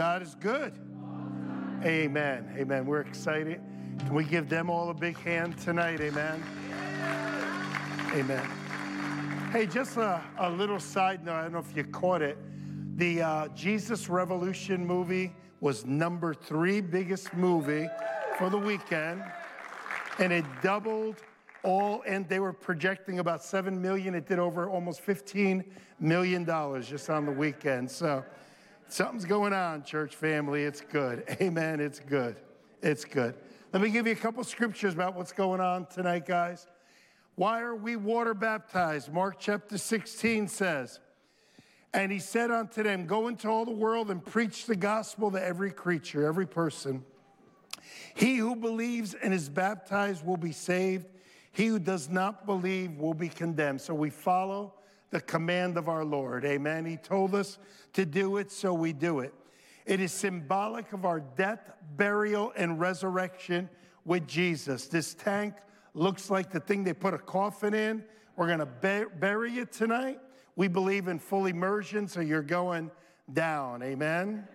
God is good. Amen. Amen. We're excited. Can we give them all a big hand tonight? Amen. Amen. Hey, just a, a little side note. I don't know if you caught it. The uh, Jesus Revolution movie was number three biggest movie for the weekend, and it doubled all. And they were projecting about seven million. It did over almost fifteen million dollars just on the weekend. So something's going on, church family. It's good. Amen. It's good. It's good. Let me give you a couple scriptures about what's going on tonight, guys. Why are we water baptized? Mark chapter 16 says, And he said unto them, Go into all the world and preach the gospel to every creature, every person. He who believes and is baptized will be saved. He who does not believe will be condemned. So we follow the command of our Lord. Amen. He told us to do it, so we do it. It is symbolic of our death, burial, and resurrection with Jesus. This tank looks like the thing they put a coffin in. We're going to bury it tonight. We believe in full immersion, so you're going down. Amen?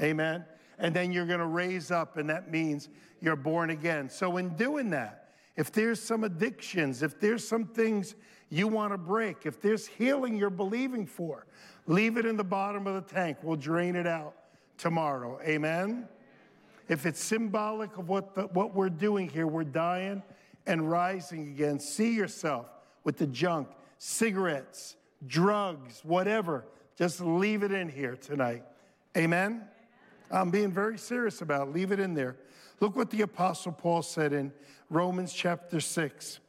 Amen. And then you're going to raise up, and that means you're born again. So, in doing that, if there's some addictions, if there's some things you want to break, if there's healing you're believing for, leave it in the bottom of the tank. We'll drain it out tomorrow. Amen? If it's symbolic of what, the, what we're doing here, we're dying and rising again. See yourself with the junk, cigarettes, drugs, whatever. Just leave it in here tonight. Amen? I'm being very serious about it. Leave it in there. Look what the Apostle Paul said in Romans chapter 6.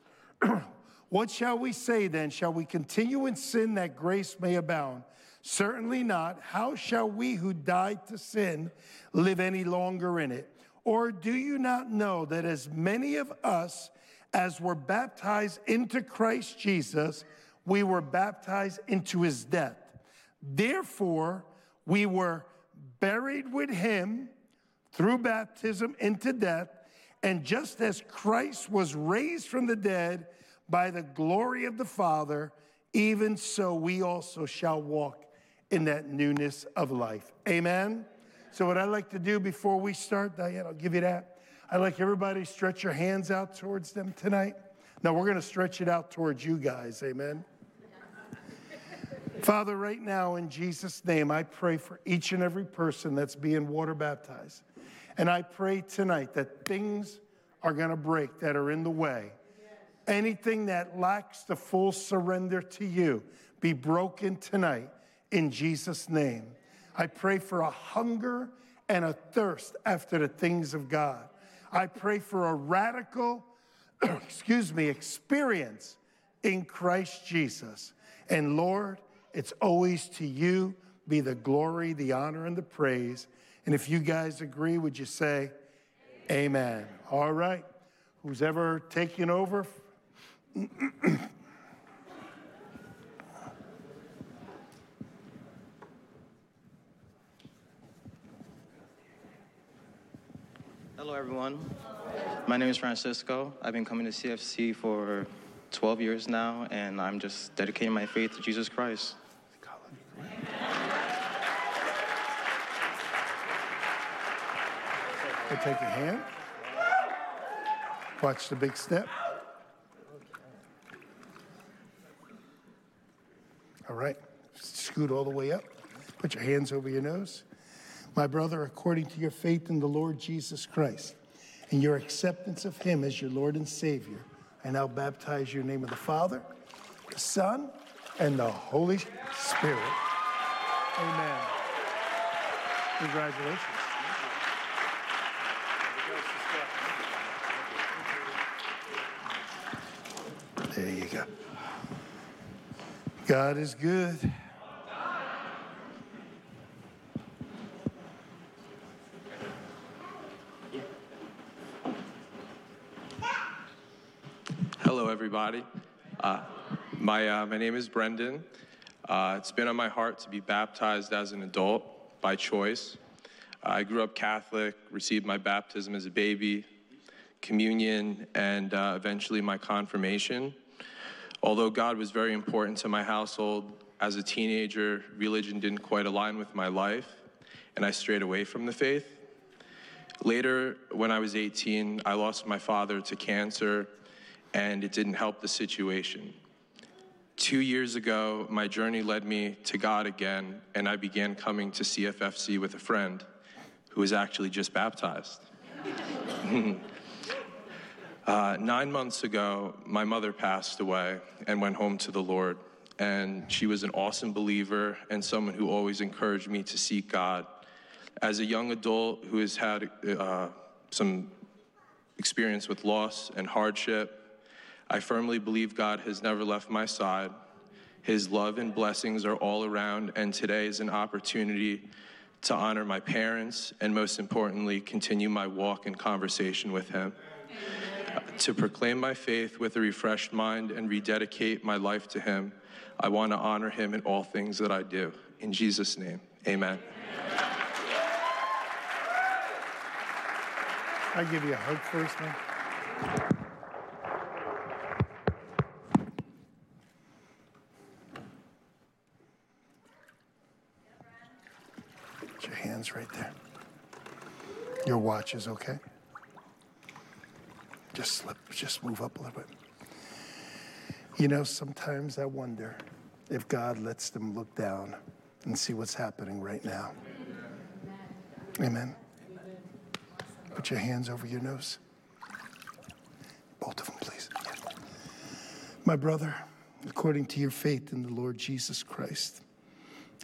what shall we say then? Shall we continue in sin that grace may abound? Certainly not. How shall we who died to sin live any longer in it? Or do you not know that as many of us as were baptized into Christ Jesus, we were baptized into his death. Therefore, we were buried with him through baptism into death. And just as Christ was raised from the dead by the glory of the Father, even so we also shall walk in that newness of life. Amen. So, what I'd like to do before we start, Diane, I'll give you that. I'd like everybody to stretch your hands out towards them tonight. Now we're going to stretch it out towards you guys. Amen. Father, right now in Jesus' name, I pray for each and every person that's being water baptized. And I pray tonight that things are going to break that are in the way. Anything that lacks the full surrender to you be broken tonight in Jesus' name. I pray for a hunger and a thirst after the things of God. I pray for a radical, excuse me, experience in Christ Jesus. And Lord, it's always to you be the glory, the honor, and the praise. And if you guys agree, would you say, Amen? Amen. All right. Who's ever taking over? Hello, everyone. My name is Francisco. I've been coming to CFC for 12 years now, and I'm just dedicating my faith to Jesus Christ. We'll take your hand. Watch the big step. Right. Scoot all the way up. Put your hands over your nose. My brother, according to your faith in the Lord Jesus Christ and your acceptance of him as your Lord and Savior, I now baptize you in the name of the Father, the Son, and the Holy Spirit. Amen. Congratulations. There you go. God is good. Hello, everybody. Uh, my, uh, my name is Brendan. Uh, it's been on my heart to be baptized as an adult by choice. I grew up Catholic, received my baptism as a baby, communion, and uh, eventually my confirmation. Although God was very important to my household, as a teenager, religion didn't quite align with my life. and I strayed away from the faith. Later, when I was 18, I lost my father to cancer, and it didn't help the situation. Two years ago, my journey led me to God again, and I began coming to CFFC with a friend who was actually just baptized. uh, nine months ago, my mother passed away and went home to the Lord. And she was an awesome believer and someone who always encouraged me to seek God. As a young adult who has had uh, some experience with loss and hardship, I firmly believe God has never left my side. His love and blessings are all around, and today is an opportunity to honor my parents and, most importantly, continue my walk and conversation with Him. Uh, to proclaim my faith with a refreshed mind and rededicate my life to Him, I want to honor Him in all things that I do. In Jesus' name, amen. I give you a hug first, man. Put your hands right there. Your watch is okay. Just slip, just move up a little bit. You know, sometimes I wonder if God lets them look down and see what's happening right now. Amen. Put your hands over your nose. Both of them, please. My brother, according to your faith in the Lord Jesus Christ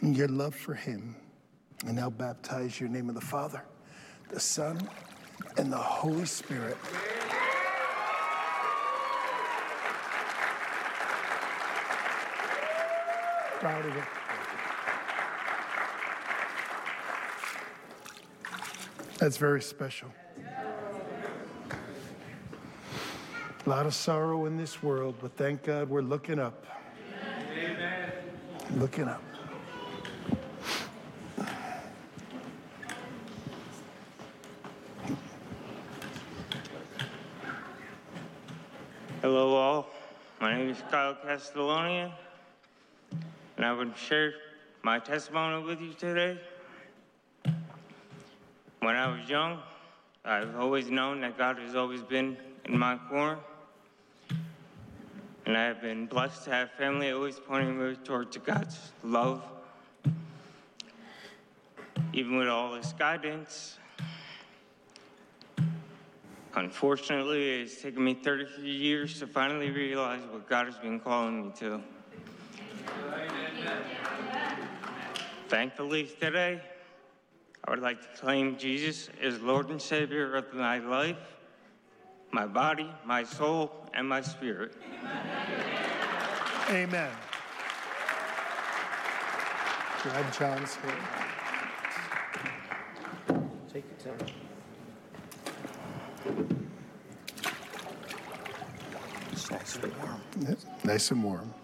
and your love for him, I now baptize your name of the Father, the Son, and the Holy Spirit. Proud of it. That's very special. A lot of sorrow in this world, but thank God we're looking up. Amen. Looking up. Hello, all. My name is Kyle Castellonia, and I would share my testimony with you today. When I was young, I've always known that God has always been in my corner. And I have been blessed to have family always pointing me towards God's love. Even with all this guidance, Unfortunately, it's taken me 33 years to finally realize what God has been calling me to. Thankfully, today, I would like to claim Jesus as Lord and Savior of my life, my body, my soul, and my spirit. Amen. Grab John's hand. Take your time. It's nice and warm. Nice and warm.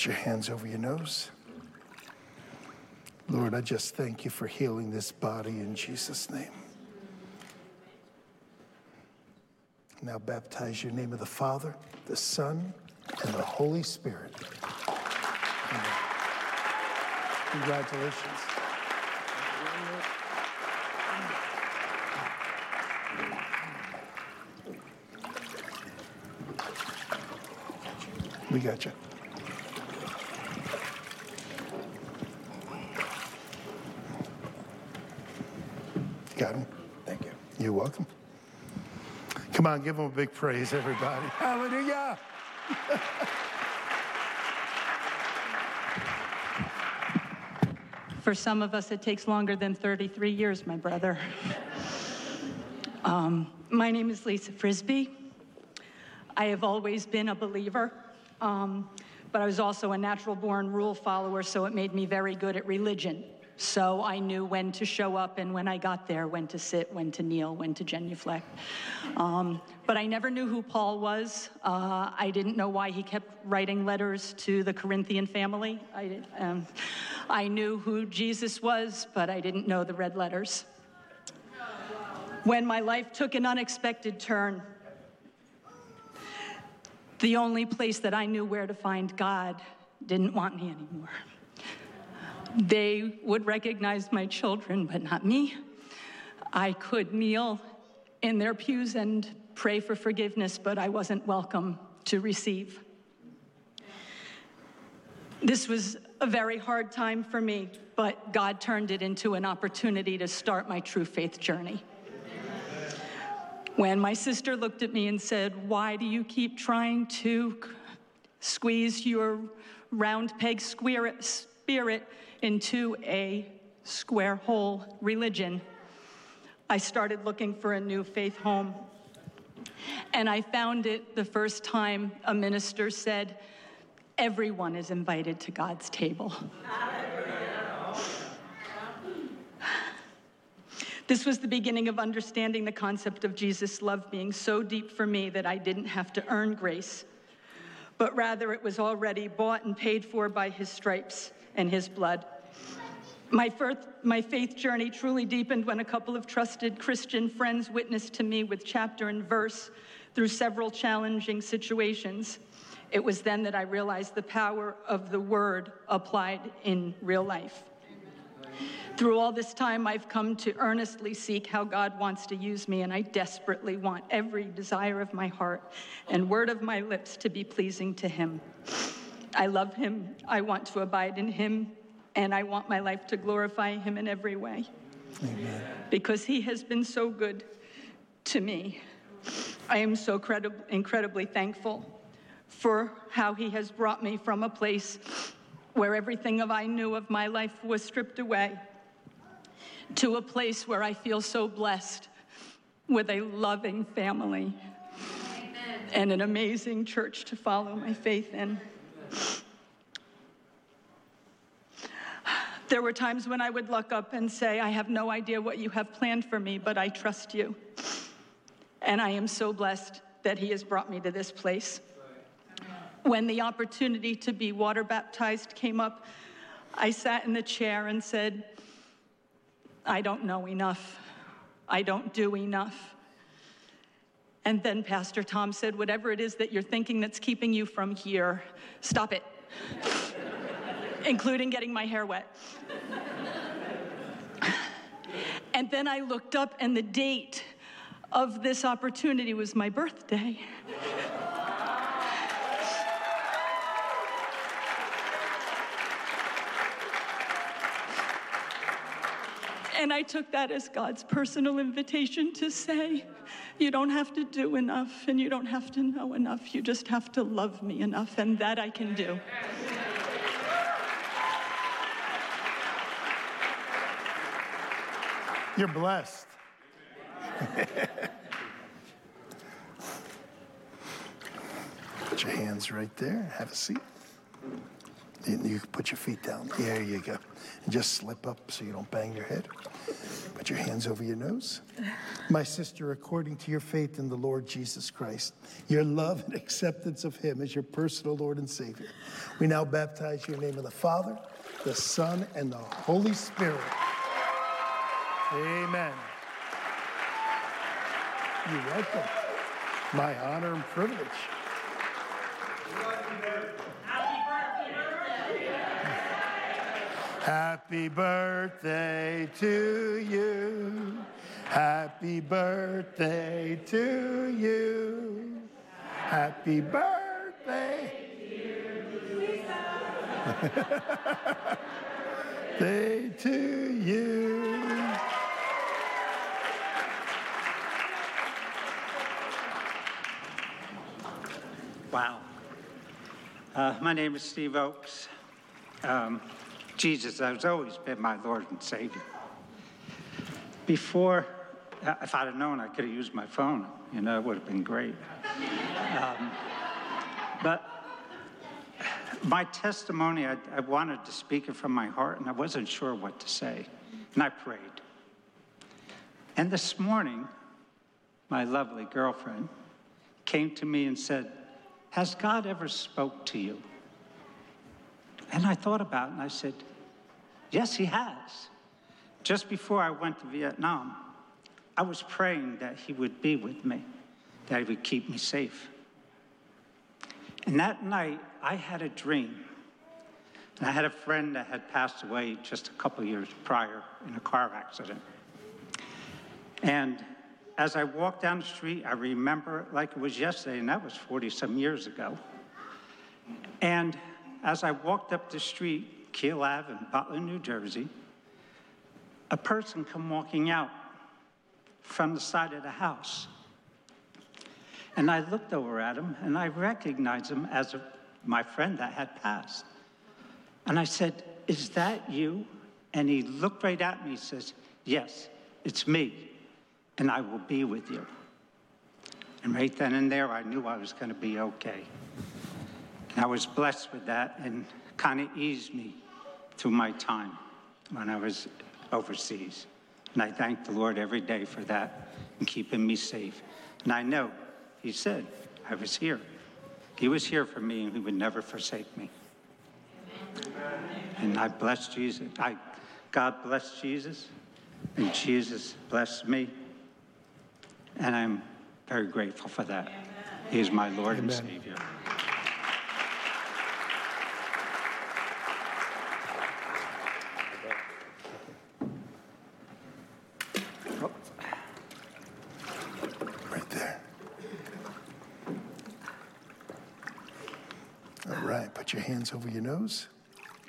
Put your hands over your nose. Lord, I just thank you for healing this body in Jesus' name. Now baptize your name of the Father, the Son, and the Holy Spirit. Amen. Congratulations. We got you. Got him? Thank you. You're welcome. Come on, give him a big praise, everybody. Hallelujah. For some of us, it takes longer than 33 years, my brother. um, my name is Lisa Frisbee. I have always been a believer, um, but I was also a natural born rule follower, so it made me very good at religion. So I knew when to show up and when I got there, when to sit, when to kneel, when to genuflect. Um, but I never knew who Paul was. Uh, I didn't know why he kept writing letters to the Corinthian family. I, um, I knew who Jesus was, but I didn't know the red letters. When my life took an unexpected turn, The only place that I knew where to find God didn't want me anymore. They would recognize my children, but not me. I could kneel in their pews and pray for forgiveness, but I wasn't welcome to receive. This was a very hard time for me, but God turned it into an opportunity to start my true faith journey. When my sister looked at me and said, Why do you keep trying to squeeze your round peg spirit into a square hole religion? I started looking for a new faith home. And I found it the first time a minister said, Everyone is invited to God's table. This was the beginning of understanding the concept of Jesus' love being so deep for me that I didn't have to earn grace, but rather it was already bought and paid for by his stripes and his blood. My, first, my faith journey truly deepened when a couple of trusted Christian friends witnessed to me with chapter and verse through several challenging situations. It was then that I realized the power of the word applied in real life. Through all this time, I've come to earnestly seek how God wants to use me, and I desperately want every desire of my heart and word of my lips to be pleasing to Him. I love Him, I want to abide in Him, and I want my life to glorify Him in every way. Amen. Because He has been so good to me. I am so credib- incredibly thankful for how He has brought me from a place where everything of I knew of my life was stripped away to a place where I feel so blessed with a loving family Amen. and an amazing church to follow my faith in. There were times when I would look up and say, I have no idea what you have planned for me, but I trust you. And I am so blessed that He has brought me to this place. When the opportunity to be water baptized came up, I sat in the chair and said, I don't know enough. I don't do enough. And then Pastor Tom said, Whatever it is that you're thinking that's keeping you from here, stop it, including getting my hair wet. and then I looked up, and the date of this opportunity was my birthday. And I took that as God's personal invitation to say, you don't have to do enough and you don't have to know enough. You just have to love me enough, and that I can do. You're blessed. Put your hands right there. Have a seat. You can put your feet down. There you go. And just slip up so you don't bang your head. Put your hands over your nose. My sister, according to your faith in the Lord Jesus Christ, your love and acceptance of Him as your personal Lord and Savior, we now baptize you in the name of the Father, the Son, and the Holy Spirit. Amen. You're welcome. My honor and privilege. Happy birthday to you. Happy birthday to you. Happy birthday. Day to you. Wow. Uh, my name is Steve Oakes. Um, Jesus has always been my Lord and Savior. Before, uh, if I'd have known, I could have used my phone. You know, it would have been great. Um, but my testimony, I, I wanted to speak it from my heart, and I wasn't sure what to say. And I prayed. And this morning, my lovely girlfriend came to me and said, Has God ever spoke to you? And I thought about it and I said, Yes, he has. Just before I went to Vietnam, I was praying that he would be with me, that he would keep me safe. And that night, I had a dream. And I had a friend that had passed away just a couple years prior in a car accident. And as I walked down the street, I remember it like it was yesterday, and that was 40 some years ago. And as I walked up the street, Kiel Ave in Butler, New Jersey, a person come walking out from the side of the house. And I looked over at him and I recognized him as a, my friend that had passed. And I said, Is that you? And he looked right at me and says, Yes, it's me, and I will be with you. And right then and there, I knew I was going to be okay. And I was blessed with that and kind of eased me through my time when I was overseas. And I thank the Lord every day for that and keeping me safe. And I know, He said, I was here. He was here for me and He would never forsake me. And I bless Jesus. I, God bless Jesus, and Jesus blessed me. And I'm very grateful for that. He is my Lord and Savior. Right there. All right, put your hands over your nose.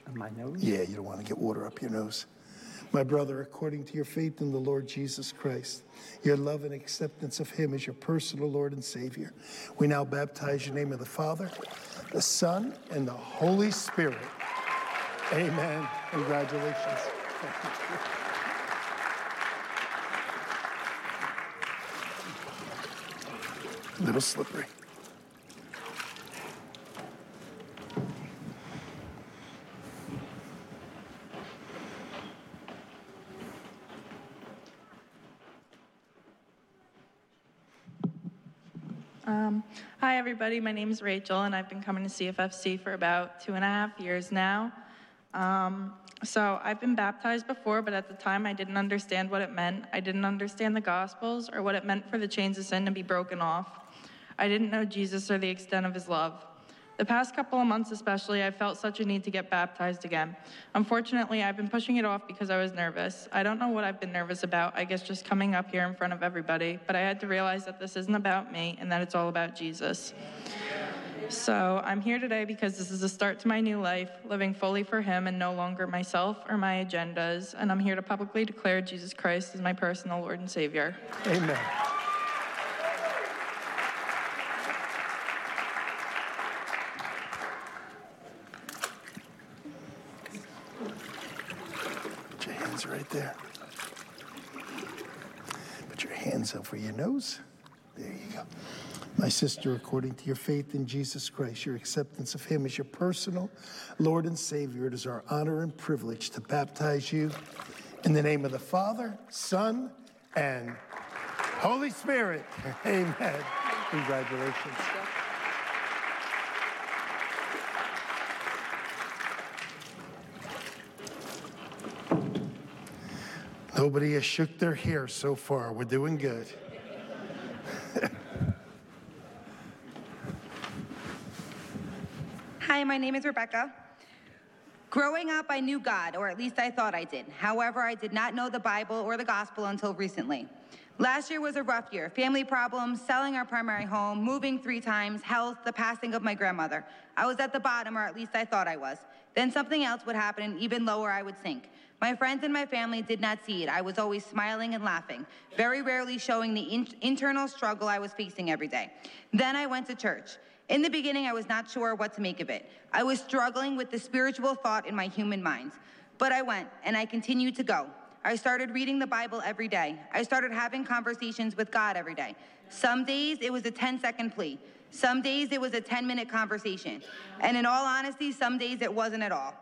On my nose? Yeah, you don't want to get water up your nose. My brother, according to your faith in the Lord Jesus Christ, your love and acceptance of Him as your personal Lord and Savior, we now baptize you in the name of the Father, the Son, and the Holy Spirit. Amen. Congratulations. A little slippery. Um, hi, everybody. My name is Rachel, and I've been coming to CFFC for about two and a half years now. Um, so I've been baptized before, but at the time I didn't understand what it meant. I didn't understand the Gospels or what it meant for the chains of sin to be broken off. I didn't know Jesus or the extent of his love. The past couple of months, especially, I felt such a need to get baptized again. Unfortunately, I've been pushing it off because I was nervous. I don't know what I've been nervous about, I guess just coming up here in front of everybody, but I had to realize that this isn't about me and that it's all about Jesus. So I'm here today because this is a start to my new life, living fully for Him and no longer myself or my agendas. And I'm here to publicly declare Jesus Christ as my personal Lord and Savior. Amen. Put your hands right there. Put your hands over your nose. There you go. My sister, according to your faith in Jesus Christ, your acceptance of Him as your personal Lord and Savior, it is our honor and privilege to baptize you in the name of the Father, Son, and Holy Spirit. Amen. Congratulations. Nobody has shook their hair so far. We're doing good. Hi, my name is Rebecca. Growing up, I knew God, or at least I thought I did. However, I did not know the Bible or the gospel until recently. Last year was a rough year. Family problems, selling our primary home, moving three times, health, the passing of my grandmother. I was at the bottom, or at least I thought I was. Then something else would happen, and even lower, I would sink. My friends and my family did not see it. I was always smiling and laughing, very rarely showing the in- internal struggle I was facing every day. Then I went to church. In the beginning, I was not sure what to make of it. I was struggling with the spiritual thought in my human mind. But I went, and I continued to go. I started reading the Bible every day. I started having conversations with God every day. Some days it was a 10 second plea. Some days it was a 10 minute conversation. And in all honesty, some days it wasn't at all.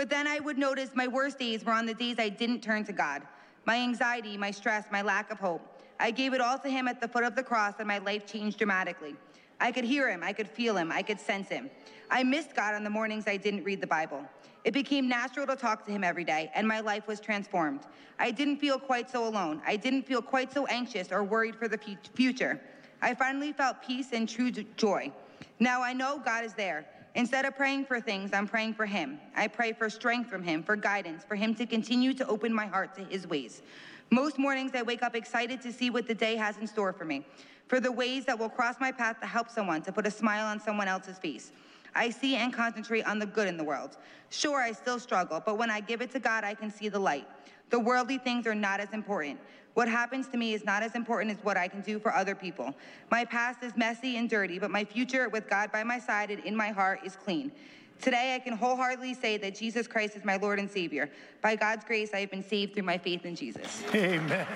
But then I would notice my worst days were on the days I didn't turn to God. My anxiety, my stress, my lack of hope. I gave it all to Him at the foot of the cross, and my life changed dramatically. I could hear Him, I could feel Him, I could sense Him. I missed God on the mornings I didn't read the Bible. It became natural to talk to Him every day, and my life was transformed. I didn't feel quite so alone. I didn't feel quite so anxious or worried for the future. I finally felt peace and true joy. Now I know God is there. Instead of praying for things, I'm praying for Him. I pray for strength from Him, for guidance, for Him to continue to open my heart to His ways. Most mornings, I wake up excited to see what the day has in store for me, for the ways that will cross my path to help someone, to put a smile on someone else's face. I see and concentrate on the good in the world. Sure, I still struggle, but when I give it to God, I can see the light. The worldly things are not as important. What happens to me is not as important as what I can do for other people. My past is messy and dirty, but my future with God by my side and in my heart is clean. Today, I can wholeheartedly say that Jesus Christ is my Lord and Savior. By God's grace, I have been saved through my faith in Jesus. Amen.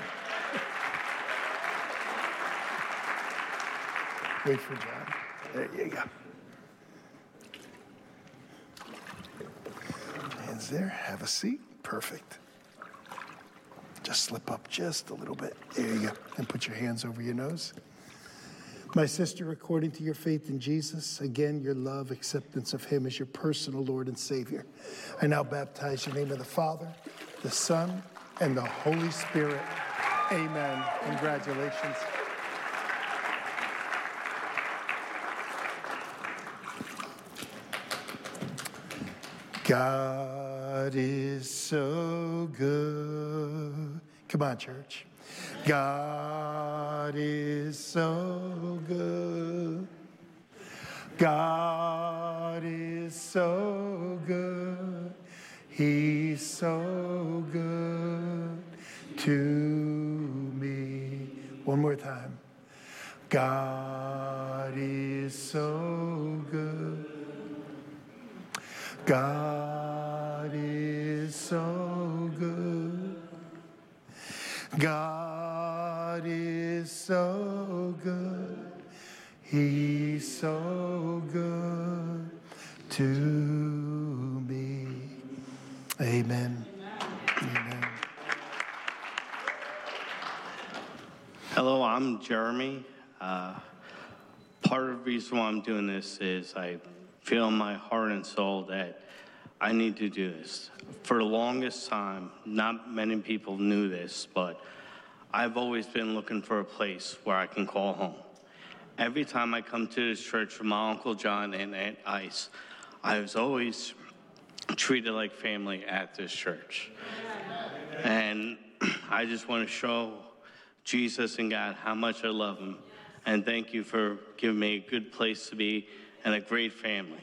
Wait for John. There you go. Hands there. Have a seat. Perfect. Just slip up just a little bit. There you go. And put your hands over your nose. My sister, according to your faith in Jesus, again, your love, acceptance of Him as your personal Lord and Savior, I now baptize you in the name of the Father, the Son, and the Holy Spirit. Amen. Congratulations. God is so good. Come on, church. God is so good. God is so good. He's so good to me. One more time. God is so good. God God is so good. He's so good to me. Amen. Hello, I'm Jeremy. Uh, part of the reason why I'm doing this is I feel in my heart and soul that I need to do this. For the longest time, not many people knew this, but I've always been looking for a place where I can call home. Every time I come to this church with my Uncle John and Aunt Ice, I was always treated like family at this church. And I just want to show Jesus and God how much I love him. And thank you for giving me a good place to be and a great family.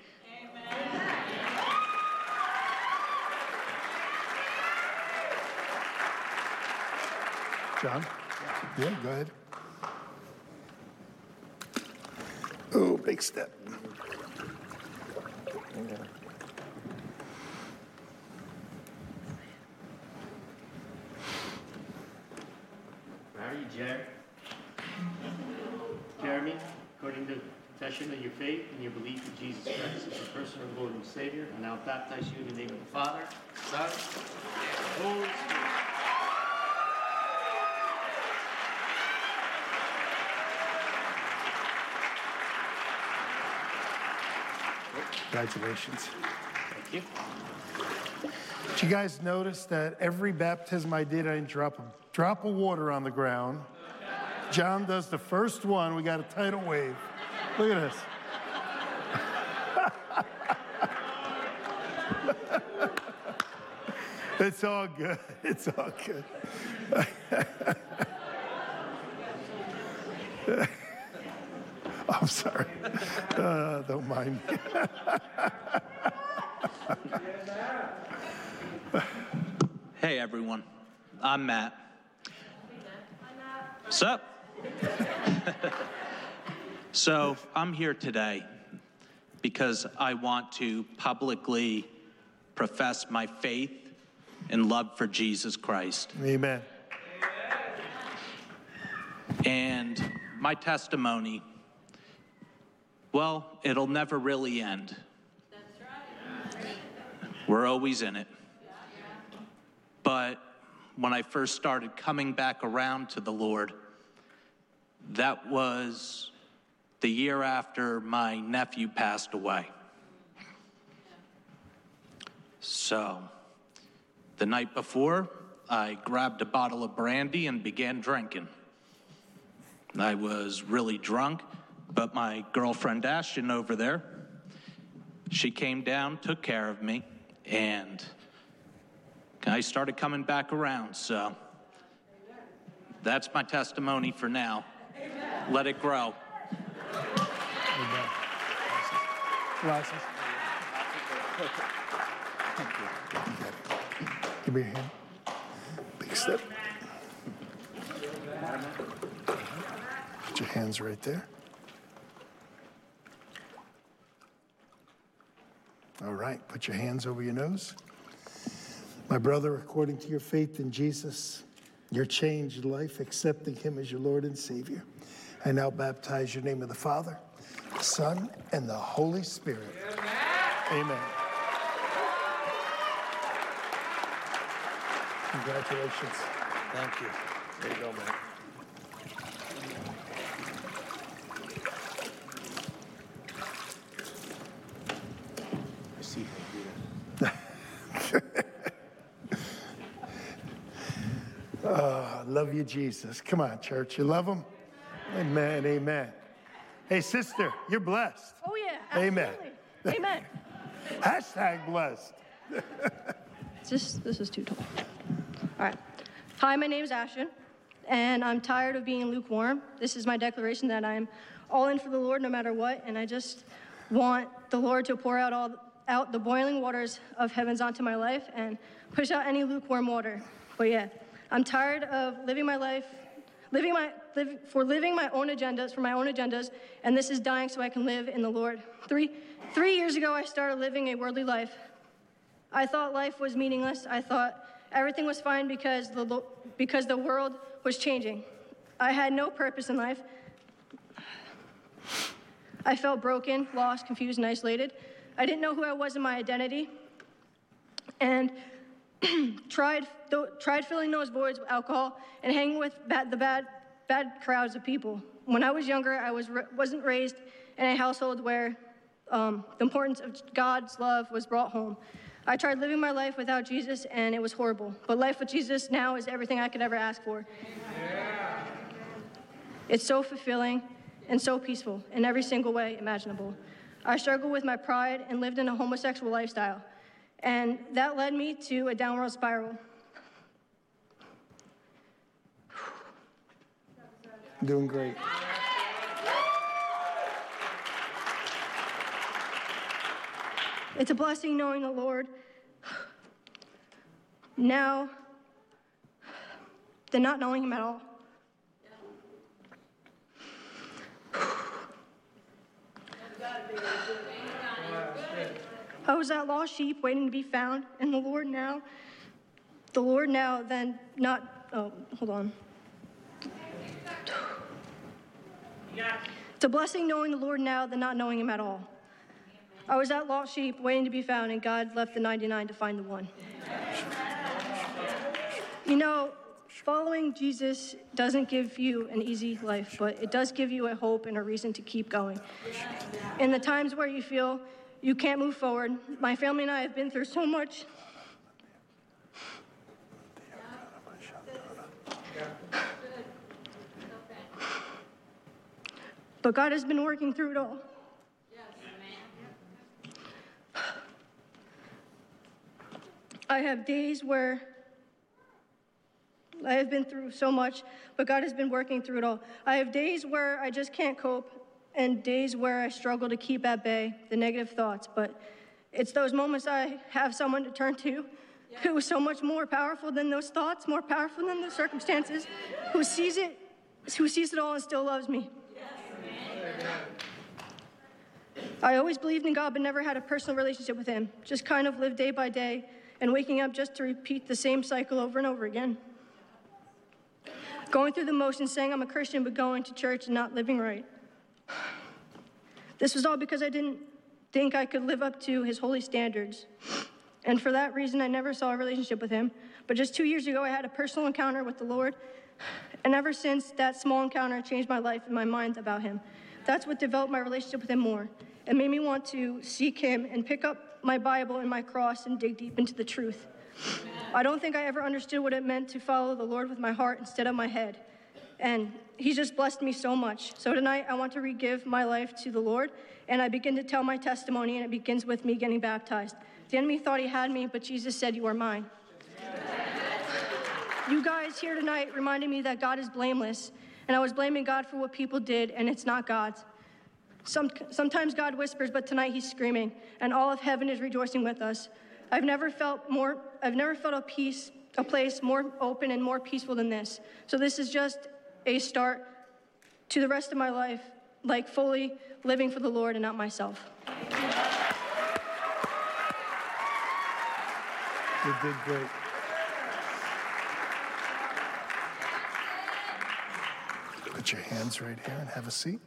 John? Yeah, go ahead. Oh, big step. Are you Jer- Jeremy, according to confession of your faith and your belief in Jesus Christ as your personal Lord and Savior, I now baptize you in the name of the Father, Son, and Holy Spirit. Congratulations. Thank you. Did you guys notice that every baptism I did, I didn't drop a drop of water on the ground? John does the first one, we got a tidal wave. Look at this. it's all good. It's all good. I'm sorry. Uh, don't mind me. Hey everyone, I'm Matt. What's up? so I'm here today because I want to publicly profess my faith and love for Jesus Christ. Amen. And my testimony, well, it'll never really end. We're always in it. But when I first started coming back around to the Lord, that was the year after my nephew passed away. So, the night before, I grabbed a bottle of brandy and began drinking. I was really drunk, But my girlfriend Ashton over there, she came down, took care of me, and I started coming back around. So that's my testimony for now. Let it grow. Amen. Glasses. Thank you. Give me your hand. Big step. Put your hands right there. All right, put your hands over your nose. My brother, according to your faith in Jesus, your changed life, accepting him as your Lord and Savior, I now baptize your name of the Father, the Son, and the Holy Spirit. Amen. Congratulations. Thank you. There you go, man. I see how you do that. Oh, love you, Jesus. Come on, church. You love him? Amen. Amen. Hey, sister, you're blessed. Oh, yeah. Amen. Absolutely. Amen. Hashtag blessed. this, this is too tall. All right. Hi, my name is Ashton, and I'm tired of being lukewarm. This is my declaration that I'm all in for the Lord no matter what, and I just want the Lord to pour out all out the boiling waters of heavens onto my life and push out any lukewarm water. But yeah, I'm tired of living my life, living my live, for living my own agendas, for my own agendas, and this is dying so I can live in the Lord. Three three years ago, I started living a worldly life. I thought life was meaningless. I thought everything was fine because the, because the world was changing. I had no purpose in life. I felt broken, lost, confused, and isolated. I didn't know who I was in my identity. And tried, th- tried filling those voids with alcohol and hanging with bad, the bad, bad crowds of people. When I was younger, I was, wasn't raised in a household where um, the importance of God's love was brought home. I tried living my life without Jesus, and it was horrible. But life with Jesus now is everything I could ever ask for. It's so fulfilling and so peaceful in every single way imaginable. I struggled with my pride and lived in a homosexual lifestyle, and that led me to a downward spiral. Doing great. It's a blessing knowing the Lord now than not knowing Him at all. I was that lost sheep waiting to be found, and the Lord now, the Lord now, then not, oh, hold on. It's a blessing knowing the Lord now than not knowing Him at all. I was that lost sheep waiting to be found, and God left the 99 to find the one. You know, following Jesus doesn't give you an easy life, but it does give you a hope and a reason to keep going. In the times where you feel you can't move forward, my family and I have been through so much. But God has been working through it all. I have days where I have been through so much, but God has been working through it all. I have days where I just can't cope and days where I struggle to keep at bay the negative thoughts, but it's those moments I have someone to turn to who is so much more powerful than those thoughts, more powerful than those circumstances, who sees it, who sees it all and still loves me. I always believed in God but never had a personal relationship with Him, just kind of lived day by day and waking up just to repeat the same cycle over and over again. Going through the motions saying I'm a Christian but going to church and not living right. This was all because I didn't think I could live up to His holy standards. And for that reason, I never saw a relationship with Him. But just two years ago, I had a personal encounter with the Lord. And ever since that small encounter changed my life and my mind about Him. That's what developed my relationship with Him more. It made me want to seek Him and pick up my Bible and my cross and dig deep into the truth. I don't think I ever understood what it meant to follow the Lord with my heart instead of my head. And He's just blessed me so much. So tonight, I want to re-give my life to the Lord, and I begin to tell my testimony, and it begins with me getting baptized. The enemy thought he had me, but Jesus said, You are mine. You guys here tonight reminded me that God is blameless, and I was blaming God for what people did, and it's not God's. Some, sometimes God whispers, but tonight He's screaming, and all of heaven is rejoicing with us. I've never felt more. I've never felt a peace, a place more open and more peaceful than this. So this is just a start to the rest of my life, like fully living for the Lord and not myself. You did great. Put your hands right here and have a seat.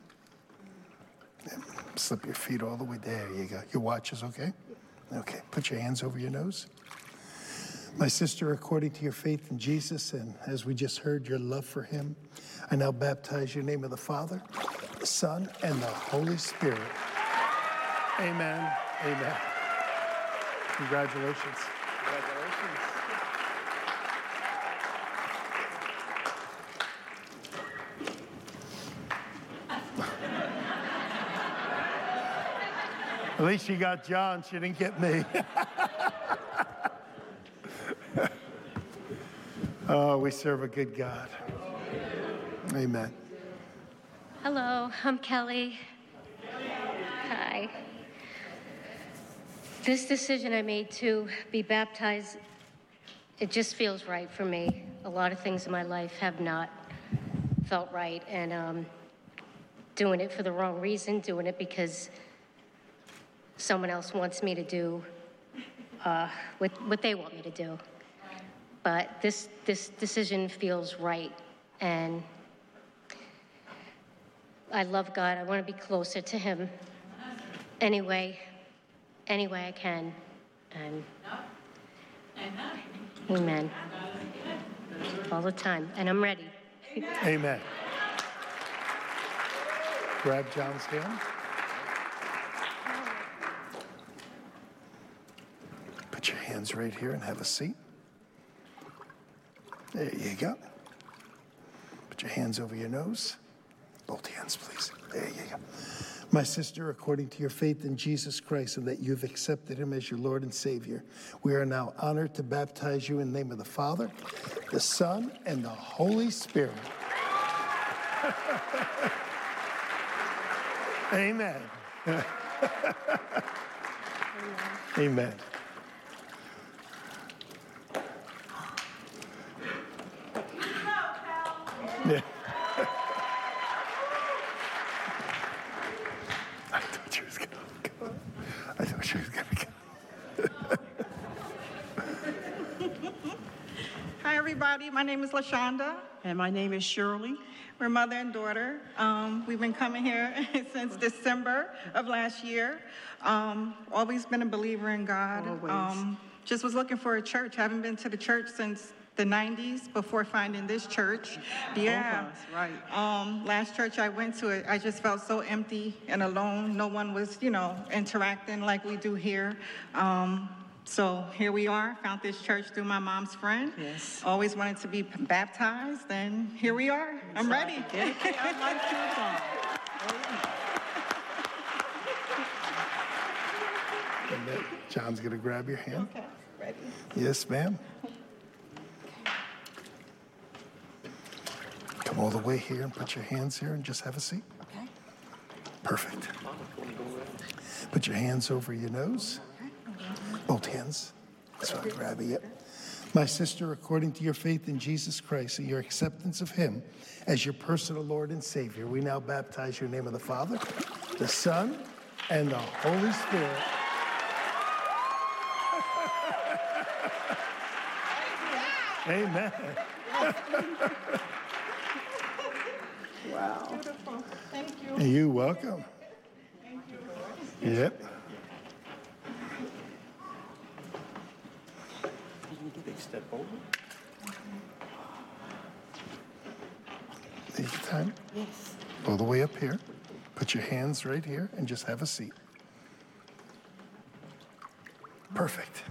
And slip your feet all the way there. You go. Your watch is okay? Okay. Put your hands over your nose. My sister, according to your faith in Jesus, and as we just heard, your love for him, I now baptize you in the name of the Father, the Son, and the Holy Spirit. Amen. Amen. Congratulations. Congratulations. At least she got John. She didn't get me. oh, we serve a good God. Amen. Hello, I'm Kelly. Hi. This decision I made to be baptized, it just feels right for me. A lot of things in my life have not felt right, and um, doing it for the wrong reason, doing it because someone else wants me to do uh, what, what they want me to do. But this, this decision feels right, and I love God. I want to be closer to Him anyway, any way I can. And amen. All the time. And I'm ready. Amen. Grab John's hand. Put your hands right here and have a seat. There you go. Put your hands over your nose. Both hands, please. There you go. My sister, according to your faith in Jesus Christ and that you've accepted him as your Lord and Savior, we are now honored to baptize you in the name of the Father, the Son, and the Holy Spirit. Amen. Amen. Yeah. I thought she was gonna go. I thought she was gonna go. Hi, everybody. My name is LaShonda. And my name is Shirley. We're mother and daughter. Um, we've been coming here since December of last year. Um, always been a believer in God. Always. Um, just was looking for a church. Haven't been to the church since the 90s before finding this church. Yeah. right. Um, last church I went to, it, I just felt so empty and alone. No one was, you know, interacting like we do here. Um, so here we are. Found this church through my mom's friend. Yes. Always wanted to be baptized, and here we are. I'm ready. Dedicate our life to God. And then John's gonna grab your hand. Okay, ready. Yes, ma'am. Come all the way here and put your hands here and just have a seat. Okay. Perfect. Put your hands over your nose. Both hands. So I'm grabbing it. My sister, according to your faith in Jesus Christ and your acceptance of Him as your personal Lord and Savior, we now baptize you in the name of the Father, the Son, and the Holy Spirit. Amen. Wow. Beautiful. Thank you. You're welcome. Thank you. Yep. Big step over. Take your time. Yes. All the way up here. Put your hands right here and just have a seat. Perfect.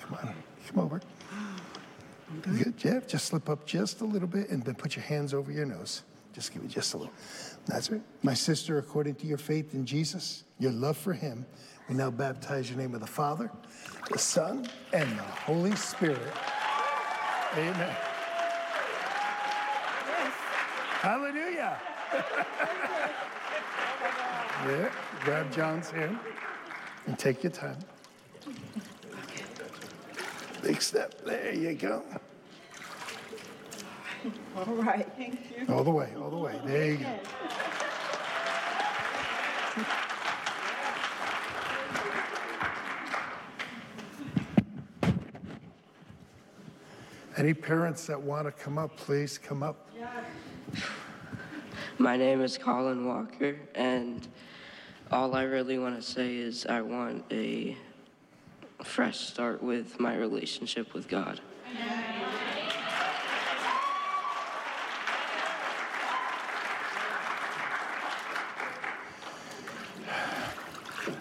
Come on, come over. Good, Jeff. Just slip up just a little bit and then put your hands over your nose. Just give it just a little. That's right. My sister, according to your faith in Jesus, your love for him, we now baptize your name of the Father, the Son, and the Holy Spirit. Amen. Hallelujah. yeah, grab John's hand and take your time. Big step. There you go. All right, thank you. All the way, all the way. There you go. Any parents that want to come up, please come up. My name is Colin Walker, and all I really want to say is I want a fresh start with my relationship with God.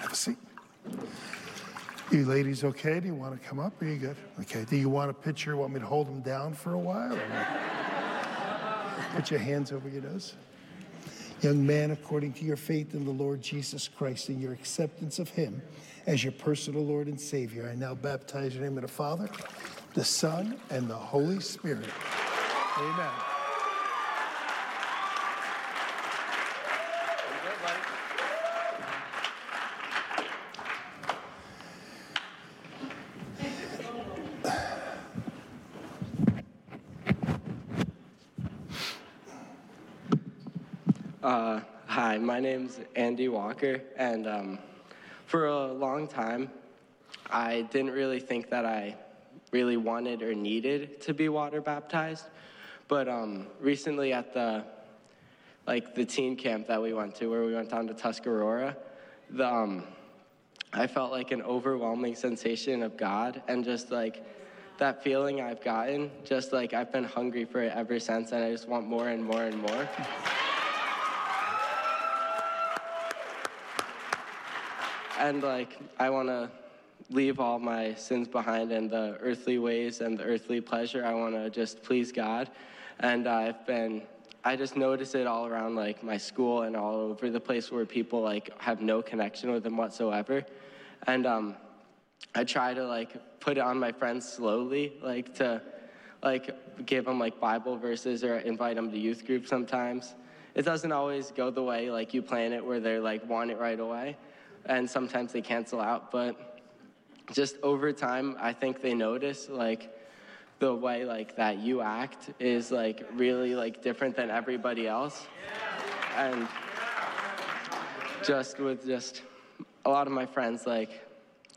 Have a seat. You ladies okay? Do you want to come up? Are you good? Okay. Do you want a picture? Want me to hold them down for a while? Put your hands over your nose. Young man, according to your faith in the Lord Jesus Christ and your acceptance of him as your personal Lord and Savior, I now baptize your name of the Father, the Son, and the Holy Spirit. Amen. Uh, hi, my name's Andy Walker, and um, for a long time, I didn't really think that I really wanted or needed to be water baptized. But um, recently, at the like the teen camp that we went to, where we went down to Tuscarora, the um, I felt like an overwhelming sensation of God, and just like that feeling I've gotten, just like I've been hungry for it ever since, and I just want more and more and more. And like I want to leave all my sins behind and the earthly ways and the earthly pleasure. I want to just please God, and I've been. I just notice it all around like my school and all over the place where people like have no connection with Him whatsoever, and um, I try to like put it on my friends slowly, like to like give them like Bible verses or invite them to youth group sometimes. It doesn't always go the way like you plan it, where they're like want it right away and sometimes they cancel out. But just over time, I think they notice like the way like that you act is like really like different than everybody else, and just with just a lot of my friends like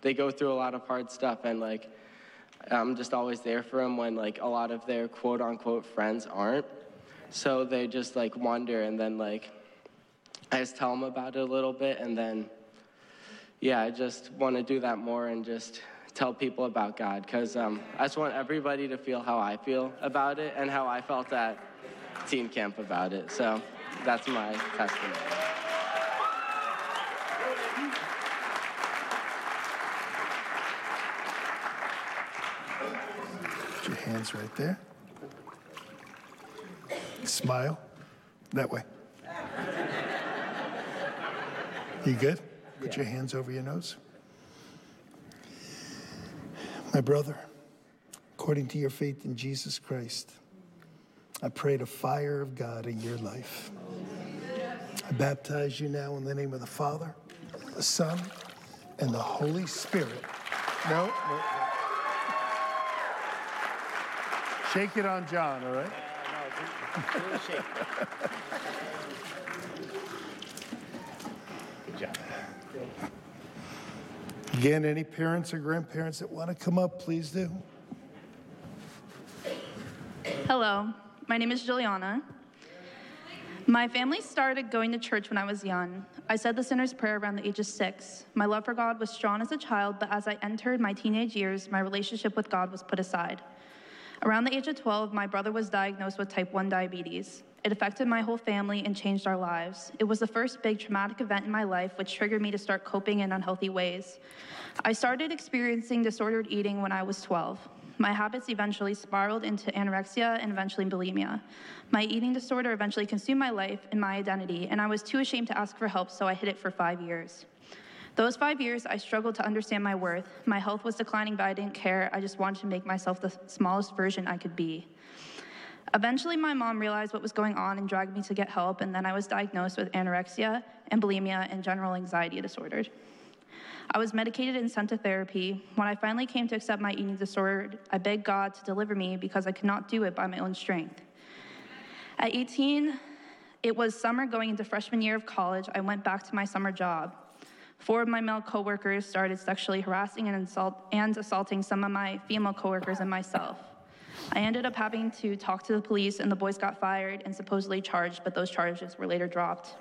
they go through a lot of hard stuff and like I'm just always there for them when like a lot of their quote unquote friends aren't. So they just like wonder and then like I just tell them about it a little bit and then yeah, I just want to do that more and just tell people about God because um, I just want everybody to feel how I feel about it and how I felt at teen camp about it. So that's my testimony. Put your hands right there. Smile. That way. You good? Put your hands over your nose. My brother, according to your faith in Jesus Christ, I pray the fire of God in your life. I baptize you now in the name of the Father, the Son, and the Holy Spirit. No, no, no. Shake it on John, all right? Good Again, any parents or grandparents that want to come up, please do. Hello, my name is Juliana. My family started going to church when I was young. I said the sinner's prayer around the age of six. My love for God was strong as a child, but as I entered my teenage years, my relationship with God was put aside. Around the age of 12, my brother was diagnosed with type 1 diabetes. It affected my whole family and changed our lives. It was the first big traumatic event in my life which triggered me to start coping in unhealthy ways. I started experiencing disordered eating when I was 12. My habits eventually spiraled into anorexia and eventually bulimia. My eating disorder eventually consumed my life and my identity, and I was too ashamed to ask for help, so I hid it for five years. Those five years, I struggled to understand my worth. My health was declining, but I didn't care. I just wanted to make myself the smallest version I could be. Eventually, my mom realized what was going on and dragged me to get help, and then I was diagnosed with anorexia and bulimia and general anxiety disorder. I was medicated and sent to therapy. When I finally came to accept my eating disorder, I begged God to deliver me because I could not do it by my own strength. At 18, it was summer going into freshman year of college. I went back to my summer job. Four of my male coworkers started sexually harassing and, insult- and assaulting some of my female coworkers and myself. I ended up having to talk to the police, and the boys got fired and supposedly charged, but those charges were later dropped.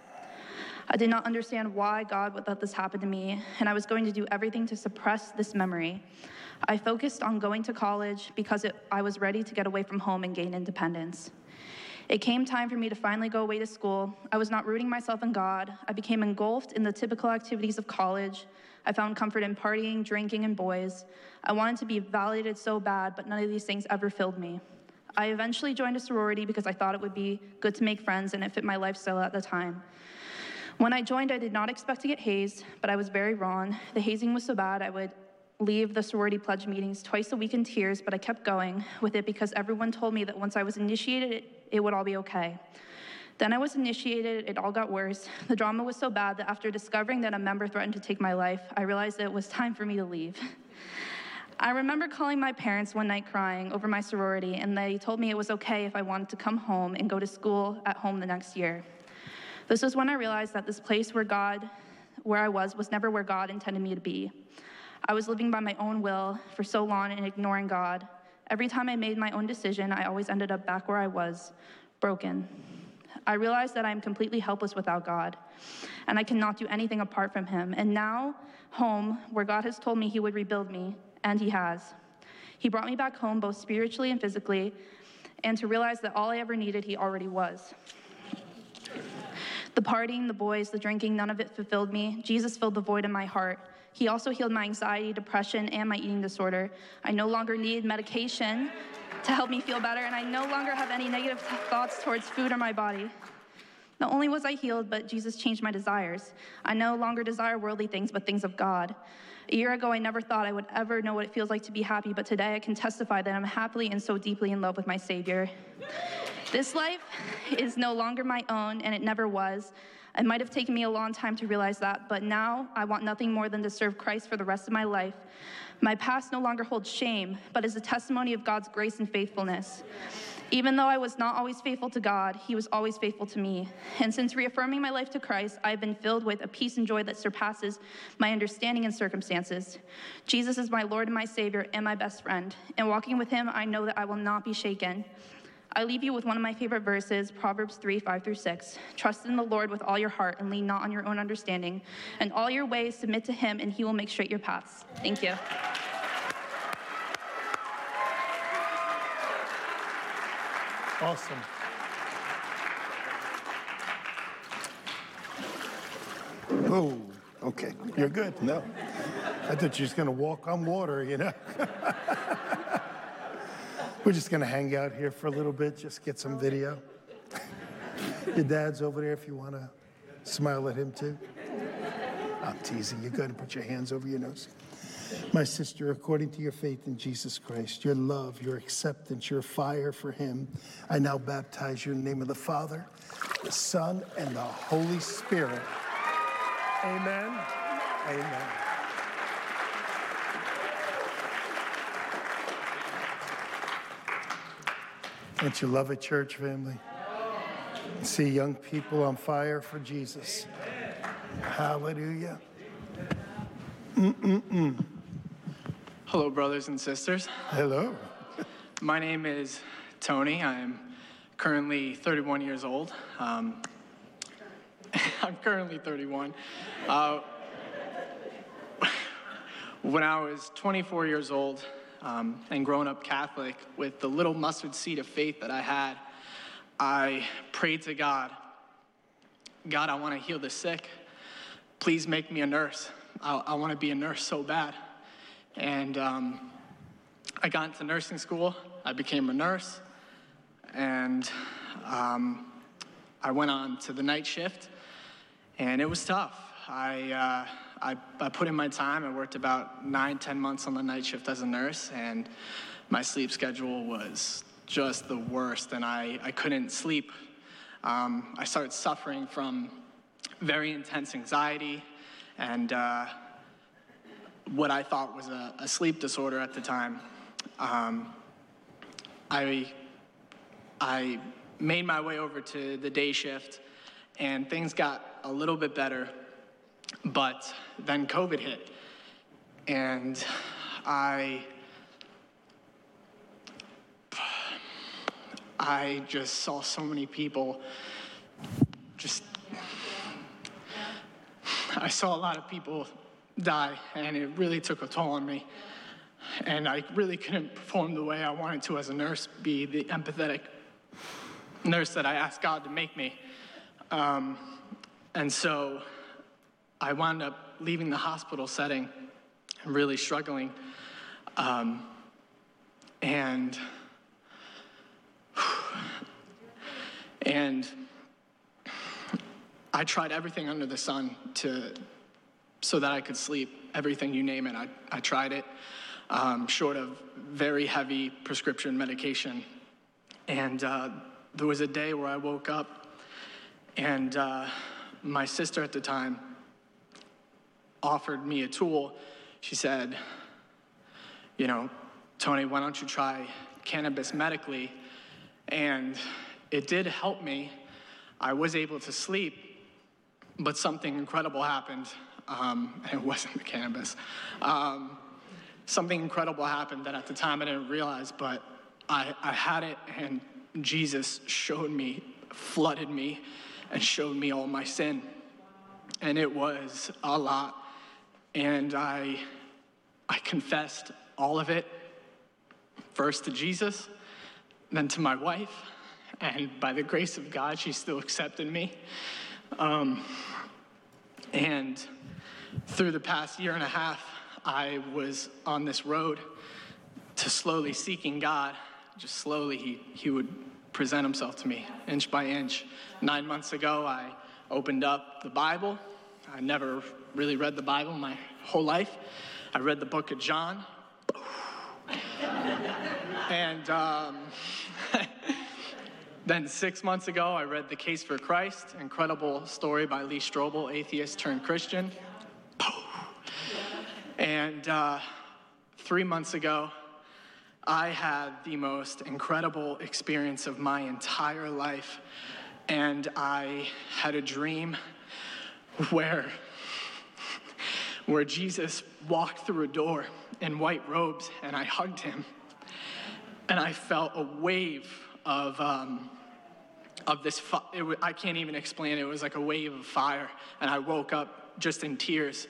I did not understand why God would let this happen to me, and I was going to do everything to suppress this memory. I focused on going to college because it, I was ready to get away from home and gain independence. It came time for me to finally go away to school. I was not rooting myself in God. I became engulfed in the typical activities of college. I found comfort in partying, drinking, and boys. I wanted to be validated so bad, but none of these things ever filled me. I eventually joined a sorority because I thought it would be good to make friends and it fit my lifestyle at the time. When I joined, I did not expect to get hazed, but I was very wrong. The hazing was so bad, I would leave the sorority pledge meetings twice a week in tears, but I kept going with it because everyone told me that once I was initiated, it, it would all be okay. Then I was initiated, it all got worse. The drama was so bad that after discovering that a member threatened to take my life, I realized that it was time for me to leave. I remember calling my parents one night crying over my sorority, and they told me it was okay if I wanted to come home and go to school at home the next year. This was when I realized that this place where God, where I was, was never where God intended me to be. I was living by my own will for so long and ignoring God. Every time I made my own decision, I always ended up back where I was, broken. I realized that I am completely helpless without God, and I cannot do anything apart from Him. And now, home, where God has told me He would rebuild me, and He has. He brought me back home, both spiritually and physically, and to realize that all I ever needed, He already was. The partying, the boys, the drinking, none of it fulfilled me. Jesus filled the void in my heart. He also healed my anxiety, depression, and my eating disorder. I no longer needed medication to help me feel better, and I no longer have any negative thoughts towards food or my body. Not only was I healed, but Jesus changed my desires. I no longer desire worldly things, but things of God. A year ago, I never thought I would ever know what it feels like to be happy, but today I can testify that I'm happily and so deeply in love with my Savior. This life is no longer my own, and it never was. It might have taken me a long time to realize that, but now I want nothing more than to serve Christ for the rest of my life. My past no longer holds shame, but is a testimony of God's grace and faithfulness. Even though I was not always faithful to God, He was always faithful to me. And since reaffirming my life to Christ, I've been filled with a peace and joy that surpasses my understanding and circumstances. Jesus is my Lord and my Savior and my best friend. And walking with Him, I know that I will not be shaken. I leave you with one of my favorite verses, Proverbs 3 5 through 6. Trust in the Lord with all your heart and lean not on your own understanding. And all your ways submit to him, and he will make straight your paths. Thank you. Awesome. Oh, okay. You're good. No. I thought you were just going to walk on water, you know? We're just going to hang out here for a little bit, just get some video. Your dad's over there if you want to smile at him too. I'm teasing you. Go ahead and put your hands over your nose. My sister, according to your faith in Jesus Christ, your love, your acceptance, your fire for Him, I now baptize you in the name of the Father, the Son, and the Holy Spirit. Amen. Amen. Don't you love a church family? See young people on fire for Jesus. Hallelujah. Mm-mm-mm. Hello, brothers and sisters. Hello. My name is Tony. I'm currently 31 years old. Um, I'm currently 31. Uh, when I was 24 years old um, and grown up Catholic, with the little mustard seed of faith that I had, I prayed to God God, I want to heal the sick. Please make me a nurse. I, I want to be a nurse so bad. And um, I got into nursing school. I became a nurse, and um, I went on to the night shift, and it was tough. I, uh, I, I put in my time. I worked about nine, ten months on the night shift as a nurse, and my sleep schedule was just the worst, and I, I couldn't sleep. Um, I started suffering from very intense anxiety and uh, what I thought was a, a, sleep disorder at the time. Um, I, I made my way over to the day shift, and things got a little bit better, but then COVID hit, and I I just saw so many people just. I saw a lot of people die, and it really took a toll on me. And I really couldn't perform the way I wanted to as a nurse, be the empathetic nurse that I asked God to make me. Um, and so I wound up leaving the hospital setting and really struggling. Um, and and I tried everything under the sun to, so that I could sleep. Everything you name it, I, I tried it, um, short of very heavy prescription medication. And uh, there was a day where I woke up, and uh, my sister at the time offered me a tool. She said, You know, Tony, why don't you try cannabis medically? And it did help me. I was able to sleep, but something incredible happened. Um, and it wasn't the cannabis. Um, something incredible happened that at the time I didn't realize, but I, I had it, and Jesus showed me, flooded me, and showed me all my sin. And it was a lot. And I, I confessed all of it, first to Jesus, then to my wife, and by the grace of God, she still accepted me. Um, and through the past year and a half, I was on this road to slowly seeking God. Just slowly, he, he would present himself to me inch by inch. Nine months ago, I opened up the Bible. I never really read the Bible my whole life. I read the book of John. and um, then six months ago, I read The Case for Christ, incredible story by Lee Strobel, atheist turned Christian. And uh, three months ago, I had the most incredible experience of my entire life. And I had a dream where, where Jesus walked through a door in white robes, and I hugged him. And I felt a wave of, um, of this, fi- w- I can't even explain it. It was like a wave of fire. And I woke up just in tears.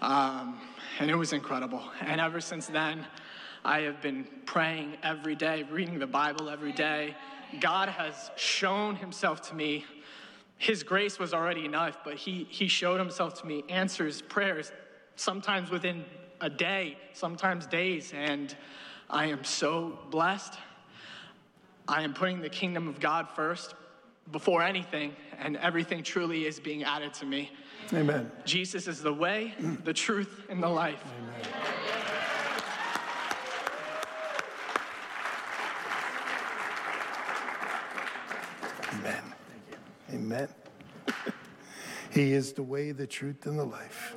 Um, and it was incredible. And ever since then, I have been praying every day, reading the Bible every day. God has shown himself to me. His grace was already enough, but he, he showed himself to me, answers prayers, sometimes within a day, sometimes days. And I am so blessed. I am putting the kingdom of God first before anything, and everything truly is being added to me. Amen. Jesus is the way, the truth, and the life. Amen. Amen. Amen. He is the way, the truth, and the life.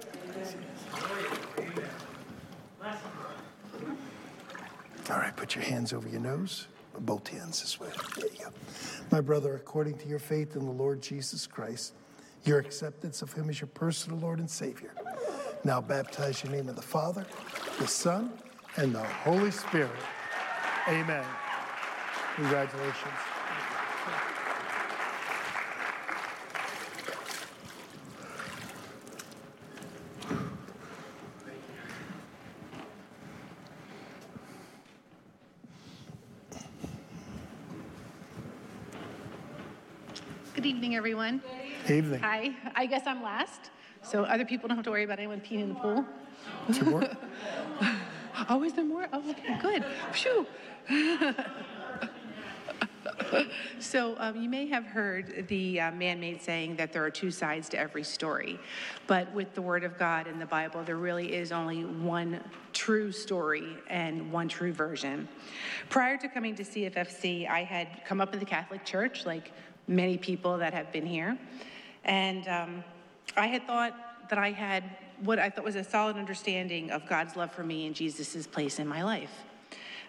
All right, put your hands over your nose, both hands this way. There you go. My brother, according to your faith in the Lord Jesus Christ, your acceptance of him as your personal Lord and Savior, now baptize your name of the Father, the Son, and the Holy Spirit. Amen. Congratulations. Good evening, everyone. Evening. Hi. I guess I'm last, so other people don't have to worry about anyone peeing in the pool. Oh, is there more? Oh, okay, good. Phew. so um, you may have heard the uh, man-made saying that there are two sides to every story, but with the Word of God in the Bible, there really is only one true story and one true version. Prior to coming to CFFC, I had come up in the Catholic Church, like many people that have been here, and um, I had thought that I had what I thought was a solid understanding of God's love for me and Jesus' place in my life.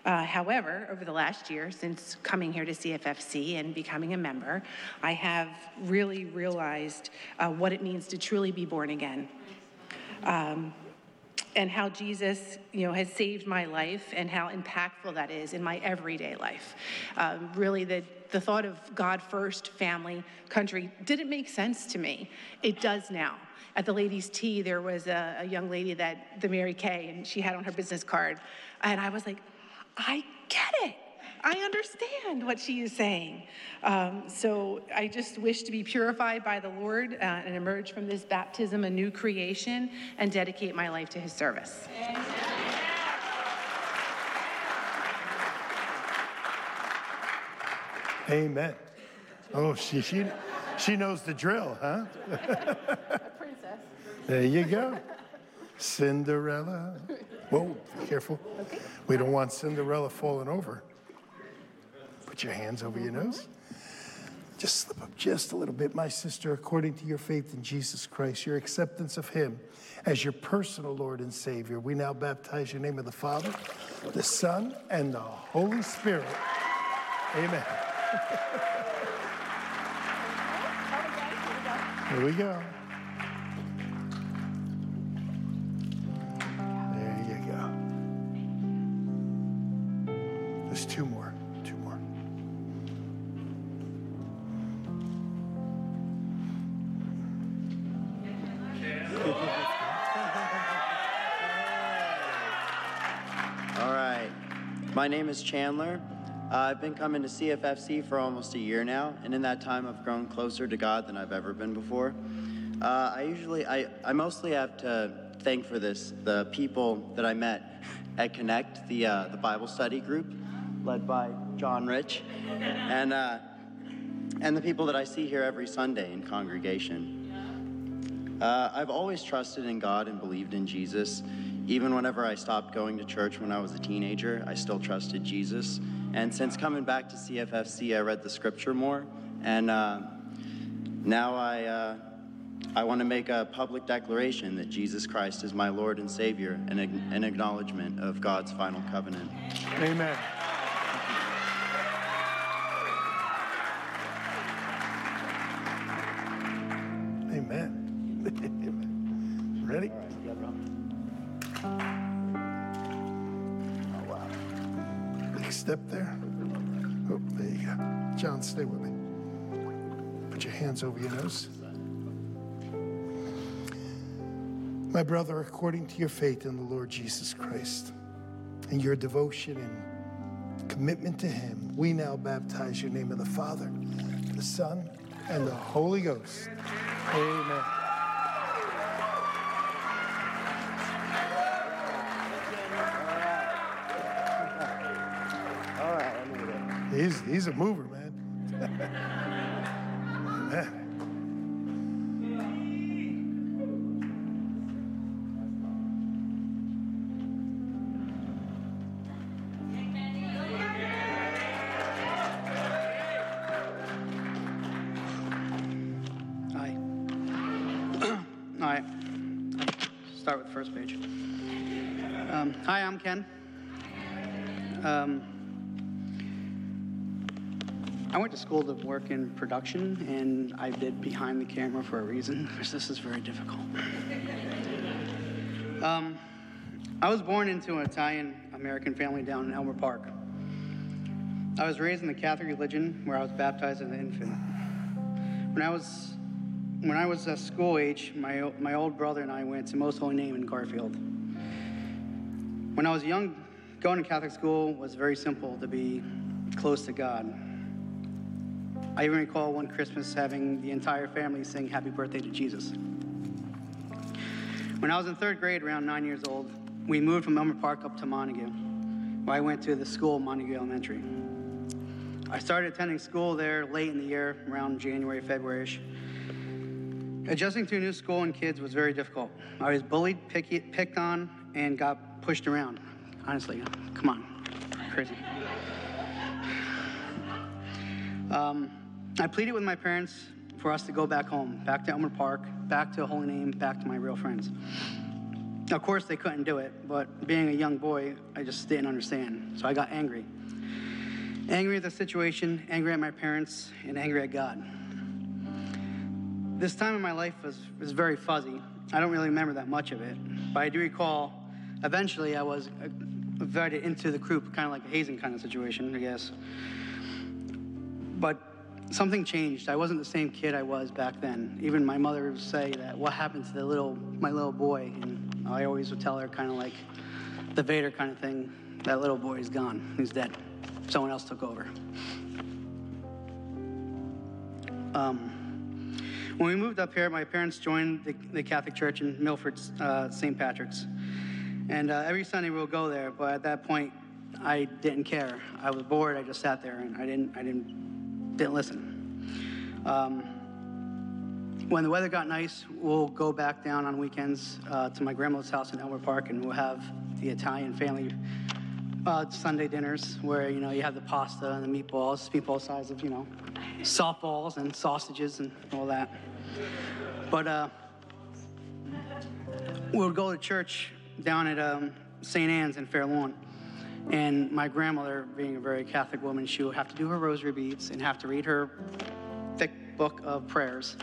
Uh, however, over the last year, since coming here to CFFC and becoming a member, I have really realized uh, what it means to truly be born again. Um, and how Jesus, you know, has saved my life and how impactful that is in my everyday life. Um, really, the, the thought of God first, family, country didn't make sense to me. It does now. At the ladies' tea, there was a, a young lady that, the Mary Kay, and she had on her business card. And I was like, I get it. I understand what she is saying. Um, so I just wish to be purified by the Lord uh, and emerge from this baptism a new creation and dedicate my life to his service. Amen. Oh, she, she, she knows the drill, huh? A princess. There you go. Cinderella. Whoa, be careful. We don't want Cinderella falling over. Put your hands over your nose. Just slip up just a little bit, my sister, according to your faith in Jesus Christ, your acceptance of Him as your personal Lord and Savior. We now baptize your name of the Father, the Son, and the Holy Spirit. Amen. Here we go. There you go. There's two more. Two more. All right. My name is Chandler. Uh, I've been coming to CFFC for almost a year now, and in that time, I've grown closer to God than I've ever been before. Uh, I usually, I, I mostly have to thank for this the people that I met at Connect, the uh, the Bible study group, led by John Rich, and uh, and the people that I see here every Sunday in congregation. Uh, I've always trusted in God and believed in Jesus. Even whenever I stopped going to church when I was a teenager, I still trusted Jesus. And since coming back to CFFC, I read the scripture more. And uh, now I, uh, I want to make a public declaration that Jesus Christ is my Lord and Savior and an acknowledgement of God's final covenant. Amen. Amen. Hands over your nose. My brother, according to your faith in the Lord Jesus Christ and your devotion and commitment to Him, we now baptize your name of the Father, the Son, and the Holy Ghost. Amen. He's, he's a mover, man. School to work in production, and I did behind the camera for a reason, because this is very difficult. Um, I was born into an Italian American family down in Elmwood Park. I was raised in the Catholic religion, where I was baptized as an infant. When I was when I was uh, school age, my my old brother and I went to Most Holy Name in Garfield. When I was young, going to Catholic school was very simple to be close to God. I even recall one Christmas having the entire family sing Happy Birthday to Jesus. When I was in third grade, around nine years old, we moved from Elmwood Park up to Montague, where I went to the school, Montague Elementary. I started attending school there late in the year, around January, February-ish. Adjusting to a new school and kids was very difficult. I was bullied, picky, picked on, and got pushed around. Honestly, come on, crazy. Um, I pleaded with my parents for us to go back home, back to Elmwood Park, back to Holy Name, back to my real friends. Of course, they couldn't do it, but being a young boy, I just didn't understand. So I got angry. Angry at the situation, angry at my parents, and angry at God. This time in my life was, was very fuzzy. I don't really remember that much of it, but I do recall eventually I was uh, invited into the group, kind of like a hazing kind of situation, I guess. But something changed. I wasn't the same kid I was back then. Even my mother would say that, what happened to the little, my little boy? And I always would tell her kind of like the Vader kind of thing, that little boy is gone, he's dead. Someone else took over. Um, when we moved up here, my parents joined the, the Catholic Church in Milford, uh, St. Patrick's. And uh, every Sunday we'll go there, but at that point, I didn't care. I was bored. I just sat there and I didn't, I didn't, didn't listen. Um, when the weather got nice, we'll go back down on weekends uh, to my grandmother's house in Elmwood Park, and we'll have the Italian family uh, Sunday dinners where you know you have the pasta and the meatballs, meatball size of you know softballs and sausages and all that. But uh, we'll go to church down at um, St. Anne's in Fair Lawn. And my grandmother, being a very Catholic woman, she would have to do her rosary beads and have to read her thick book of prayers.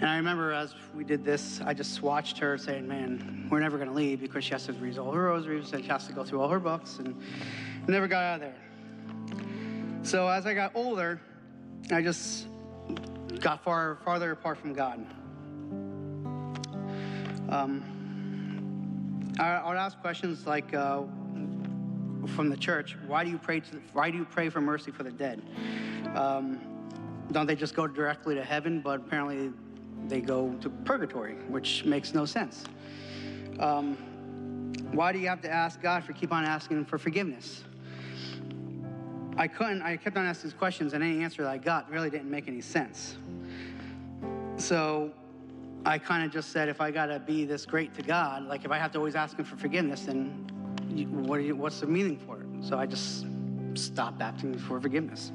And I remember as we did this, I just watched her saying, Man, we're never going to leave because she has to read all her rosaries and she has to go through all her books and never got out of there. So as I got older, I just got far farther apart from God. Um, I, I would ask questions like, uh, from the church, why do you pray? To, why do you pray for mercy for the dead? Um, don't they just go directly to heaven? But apparently, they go to purgatory, which makes no sense. Um, why do you have to ask God for keep on asking for forgiveness? I couldn't. I kept on asking these questions, and any answer that I got really didn't make any sense. So I kind of just said, if I got to be this great to God, like if I have to always ask Him for forgiveness, then you, what you, what's the meaning for it? So I just stopped asking for forgiveness.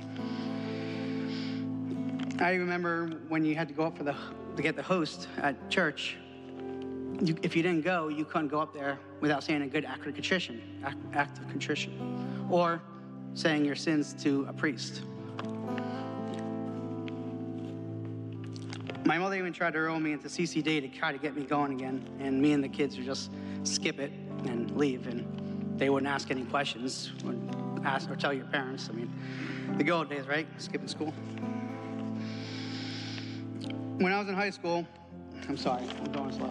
I remember when you had to go up for the to get the host at church. You, if you didn't go, you couldn't go up there without saying a good act of contrition, act, act of contrition, or saying your sins to a priest. My mother even tried to roll me into CCD to try to get me going again, and me and the kids would just skip it and leave, and they wouldn't ask any questions, or ask or tell your parents. I mean, the good old days, right? Skipping school. When I was in high school, I'm sorry, I'm going slow.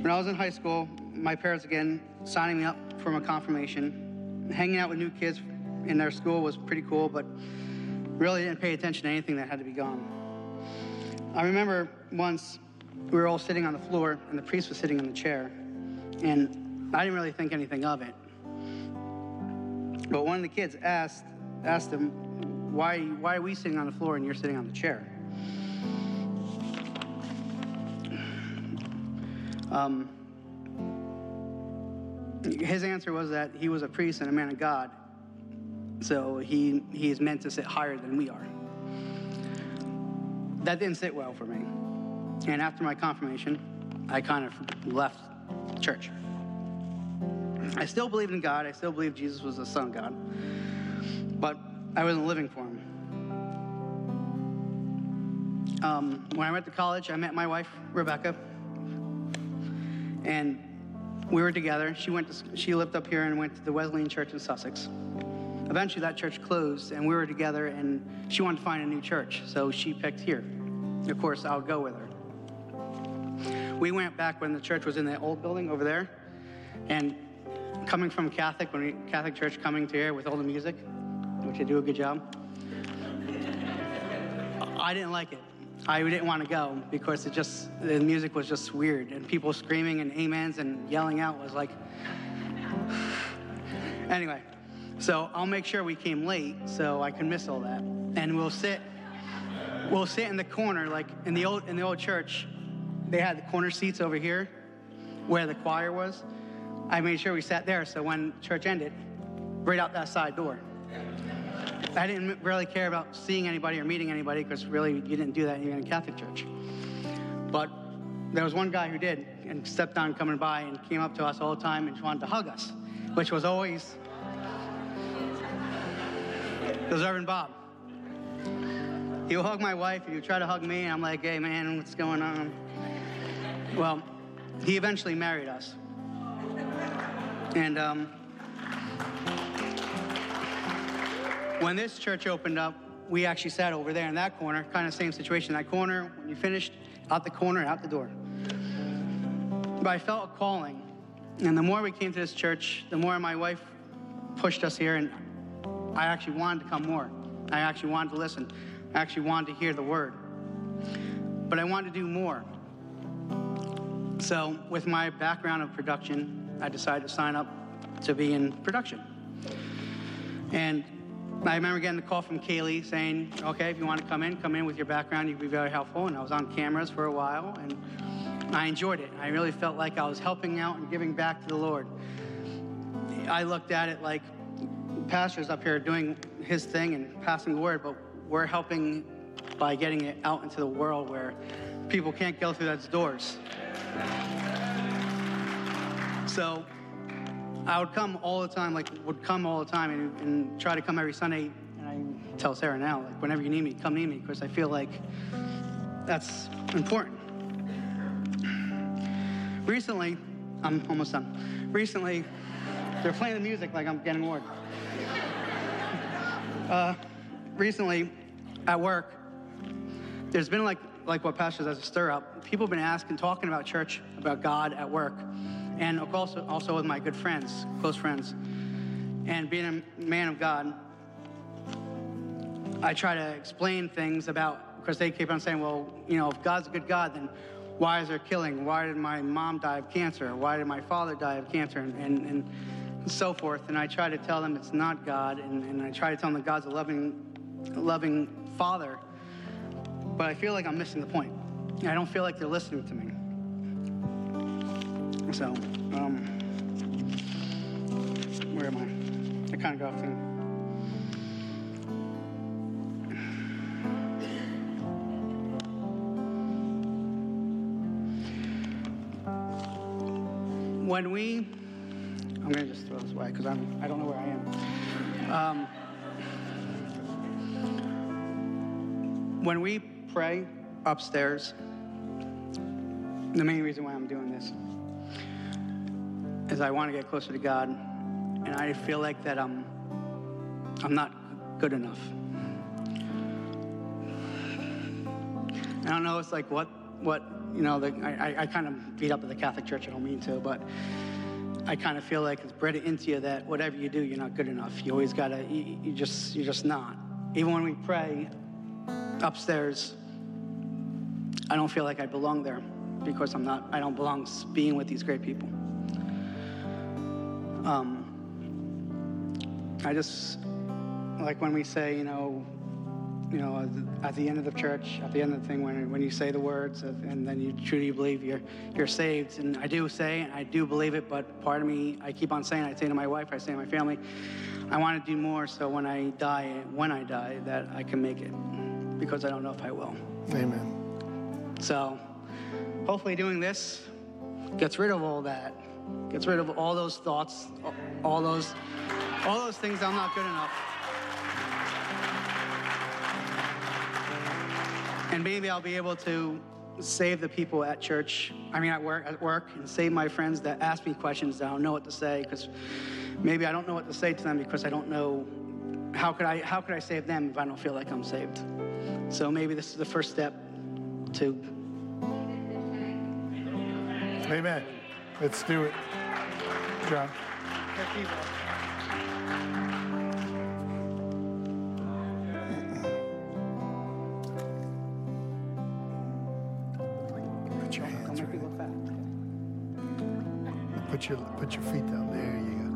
When I was in high school, my parents again signing me up for my confirmation. Hanging out with new kids in their school was pretty cool, but really didn't pay attention to anything that had to be gone. I remember once we were all sitting on the floor and the priest was sitting in the chair, and I didn't really think anything of it. But one of the kids asked asked him, "Why why are we sitting on the floor and you're sitting on the chair?" Um, his answer was that he was a priest and a man of God, so he he is meant to sit higher than we are. That didn't sit well for me, and after my confirmation, I kind of left church. I still believed in God. I still believed Jesus was the Son of God, but I wasn't living for Him. Um, when I went to college, I met my wife Rebecca and we were together. She went to, she lived up here and went to the Wesleyan Church in Sussex. Eventually, that church closed, and we were together, and she wanted to find a new church, so she picked here. Of course, I would go with her. We went back when the church was in the old building over there, and coming from Catholic, when we, Catholic church coming to here with all the music, which they do a good job, I didn't like it. I didn't want to go because it just the music was just weird and people screaming and amens and yelling out was like Anyway, so I'll make sure we came late so I can miss all that. And we'll sit, we'll sit in the corner, like in the old in the old church. They had the corner seats over here, where the choir was. I made sure we sat there so when church ended, right out that side door. I didn't really care about seeing anybody or meeting anybody because really you didn't do that even in Catholic church. But there was one guy who did and stepped on coming by and came up to us all the time and wanted to hug us, which was always Reverend Bob. He would hug my wife and he would try to hug me, and I'm like, hey man, what's going on? Well, he eventually married us. And um, when this church opened up, we actually sat over there in that corner, kind of same situation. That corner, when you finished, out the corner, out the door. But I felt a calling. And the more we came to this church, the more my wife pushed us here, and I actually wanted to come more. I actually wanted to listen. I actually wanted to hear the word. But I wanted to do more. So, with my background of production, I decided to sign up to be in production. And I remember getting the call from Kaylee saying, okay, if you want to come in, come in with your background, you'd be very helpful. And I was on cameras for a while, and I enjoyed it. I really felt like I was helping out and giving back to the Lord. I looked at it like pastor's up here doing his thing and passing the word, but we're helping by getting it out into the world where people can't go through those doors. So I would come all the time, like would come all the time and, and try to come every Sunday. And I tell Sarah now, like whenever you need me, come need me, because I feel like that's important. Recently, I'm almost done. Recently, they're playing the music like I'm getting bored. Uh, recently, at work, there's been like like what Pastor says, a stir up. People have been asking, talking about church, about God at work, and also also with my good friends, close friends, and being a man of God. I try to explain things about because they keep on saying, well, you know, if God's a good God, then why is there killing? Why did my mom die of cancer? Why did my father die of cancer? And, and, and so forth. And I try to tell them it's not God, and, and I try to tell them that God's a loving, loving Father. But I feel like I'm missing the point. I don't feel like they're listening to me. So, um, where am I? I kind of got off thing. When we, I'm gonna just throw this away because I'm, I don't know where I am. Um, when we pray upstairs, the main reason why I'm doing this is I want to get closer to God, and I feel like that I'm, I'm not good enough. I don't know. It's like what, what you know. The, I, I, I kind of beat up at the Catholic Church. I don't mean to, but I kind of feel like it's bred into you that whatever you do, you're not good enough. You always gotta. You, you just, you're just not. Even when we pray upstairs, I don't feel like I belong there because I'm not. I don't belong being with these great people. Um, I just like when we say, you know, you know, at the end of the church, at the end of the thing, when, when you say the words of, and then you truly believe you're, you're saved. And I do say, and I do believe it, but part of me, I keep on saying, I say to my wife, I say to my family, I want to do more so when I die, when I die, that I can make it because I don't know if I will. Amen. So hopefully doing this gets rid of all that, gets rid of all those thoughts, all those, all those things I'm not good enough. And maybe I'll be able to save the people at church, I mean at work, at work, and save my friends that ask me questions that I don't know what to say because maybe I don't know what to say to them because I don't know how could I how could I save them if I don't feel like I'm saved. So maybe this is the first step to Amen. Let's do it. John. Put your hands right. Put your put your feet down. There you go.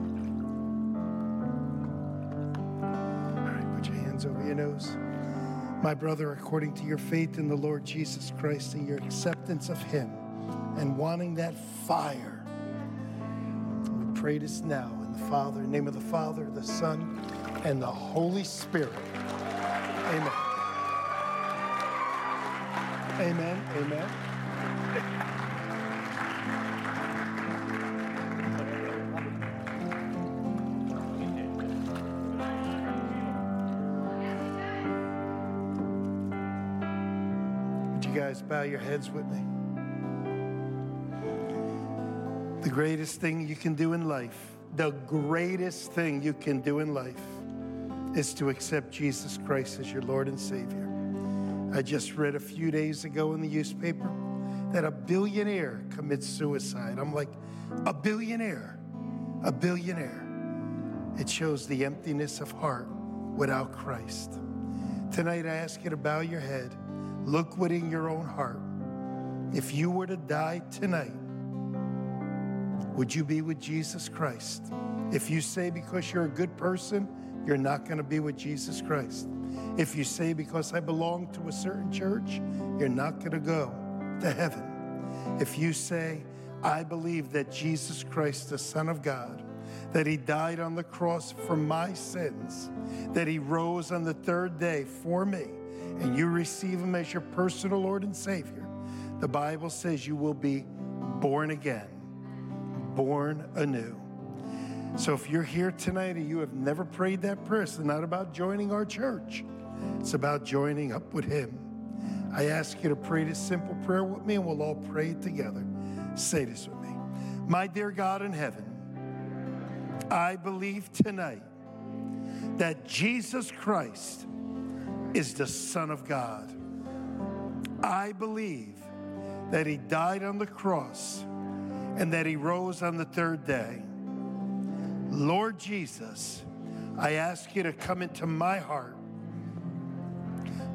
All right, put your hands over your nose. My brother, according to your faith in the Lord Jesus Christ and your acceptance of Him and wanting that fire, pray this now in the Father, in the name of the Father, the Son, and the Holy Spirit. Amen. Amen. Amen. Would you guys bow your heads with me? The greatest thing you can do in life, the greatest thing you can do in life is to accept Jesus Christ as your Lord and Savior. I just read a few days ago in the newspaper that a billionaire commits suicide. I'm like, a billionaire, a billionaire. It shows the emptiness of heart without Christ. Tonight, I ask you to bow your head, look within your own heart. If you were to die tonight, would you be with Jesus Christ? If you say because you're a good person, you're not going to be with Jesus Christ. If you say because I belong to a certain church, you're not going to go to heaven. If you say, I believe that Jesus Christ, the Son of God, that he died on the cross for my sins, that he rose on the third day for me, and you receive him as your personal Lord and Savior, the Bible says you will be born again, born anew. So if you're here tonight and you have never prayed that prayer, it's not about joining our church. It's about joining up with him. I ask you to pray this simple prayer with me and we'll all pray it together. Say this with me. My dear God in heaven, I believe tonight that Jesus Christ is the Son of God. I believe that he died on the cross and that he rose on the third day. Lord Jesus, I ask you to come into my heart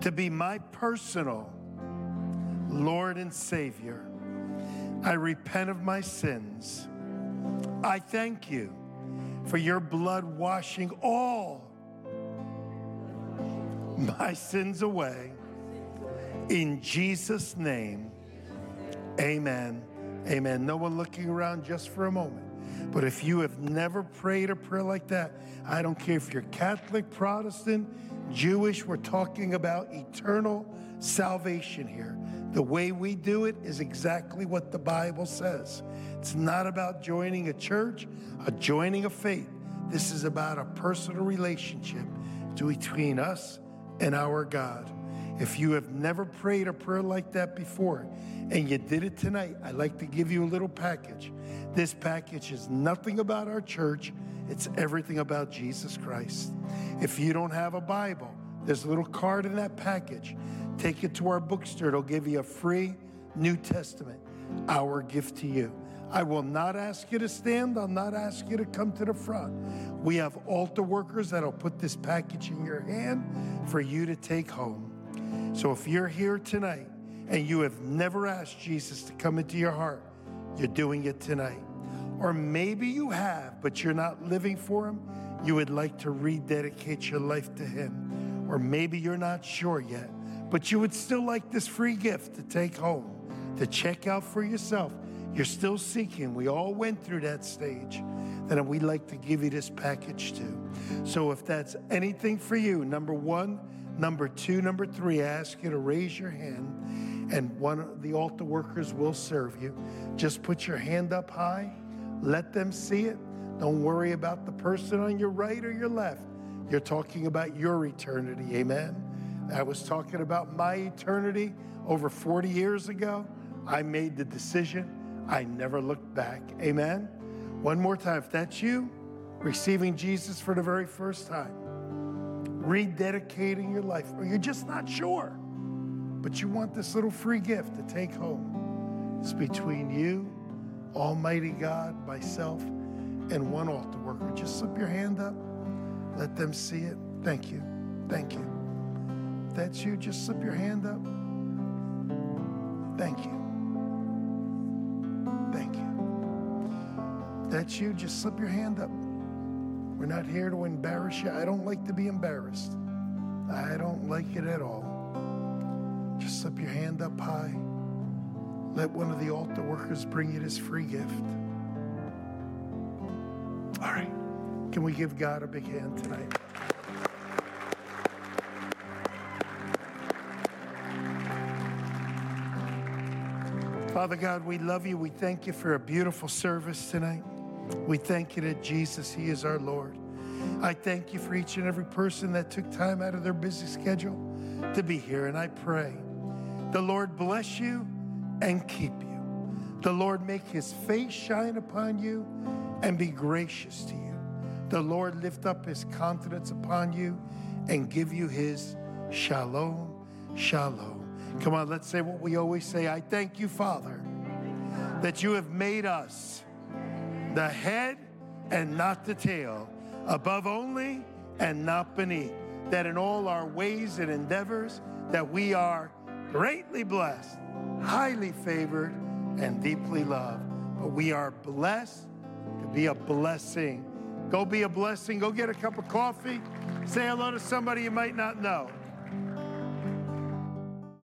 to be my personal Lord and Savior. I repent of my sins. I thank you for your blood washing all my sins away. In Jesus' name, amen. Amen. No one looking around just for a moment. But if you have never prayed a prayer like that, I don't care if you're Catholic, Protestant, Jewish, we're talking about eternal salvation here. The way we do it is exactly what the Bible says. It's not about joining a church, a joining a faith. This is about a personal relationship between us and our God. If you have never prayed a prayer like that before and you did it tonight, I'd like to give you a little package. This package is nothing about our church, it's everything about Jesus Christ. If you don't have a Bible, there's a little card in that package. Take it to our bookstore, it'll give you a free New Testament, our gift to you. I will not ask you to stand. I'll not ask you to come to the front. We have altar workers that'll put this package in your hand for you to take home. So if you're here tonight and you have never asked Jesus to come into your heart, you're doing it tonight. Or maybe you have, but you're not living for Him. You would like to rededicate your life to Him. Or maybe you're not sure yet, but you would still like this free gift to take home, to check out for yourself. You're still seeking. We all went through that stage. Then we'd like to give you this package too. So if that's anything for you, number one, number two, number three, I ask you to raise your hand and one of the altar workers will serve you. Just put your hand up high, let them see it. Don't worry about the person on your right or your left. You're talking about your eternity. Amen. I was talking about my eternity over 40 years ago. I made the decision. I never looked back. Amen. One more time. If that's you, receiving Jesus for the very first time, rededicating your life, or you're just not sure, but you want this little free gift to take home, it's between you, Almighty God, myself, and one altar worker. Just slip your hand up. Let them see it. Thank you. Thank you. If that's you, just slip your hand up. Thank you. Thank you. If that's you, just slip your hand up. We're not here to embarrass you. I don't like to be embarrassed. I don't like it at all. Just slip your hand up high. Let one of the altar workers bring you this free gift. All right. Can we give God a big hand tonight? Father God, we love you. We thank you for a beautiful service tonight. We thank you that Jesus, He is our Lord. I thank you for each and every person that took time out of their busy schedule to be here. And I pray the Lord bless you and keep you. The Lord make His face shine upon you and be gracious to you. The Lord lift up His countenance upon you and give you His shalom, shalom. Come on, let's say what we always say. I thank you, Father, that you have made us the head and not the tail, above only and not beneath. That in all our ways and endeavors, that we are greatly blessed, highly favored, and deeply loved. But we are blessed to be a blessing. Go be a blessing. Go get a cup of coffee. Say hello to somebody you might not know.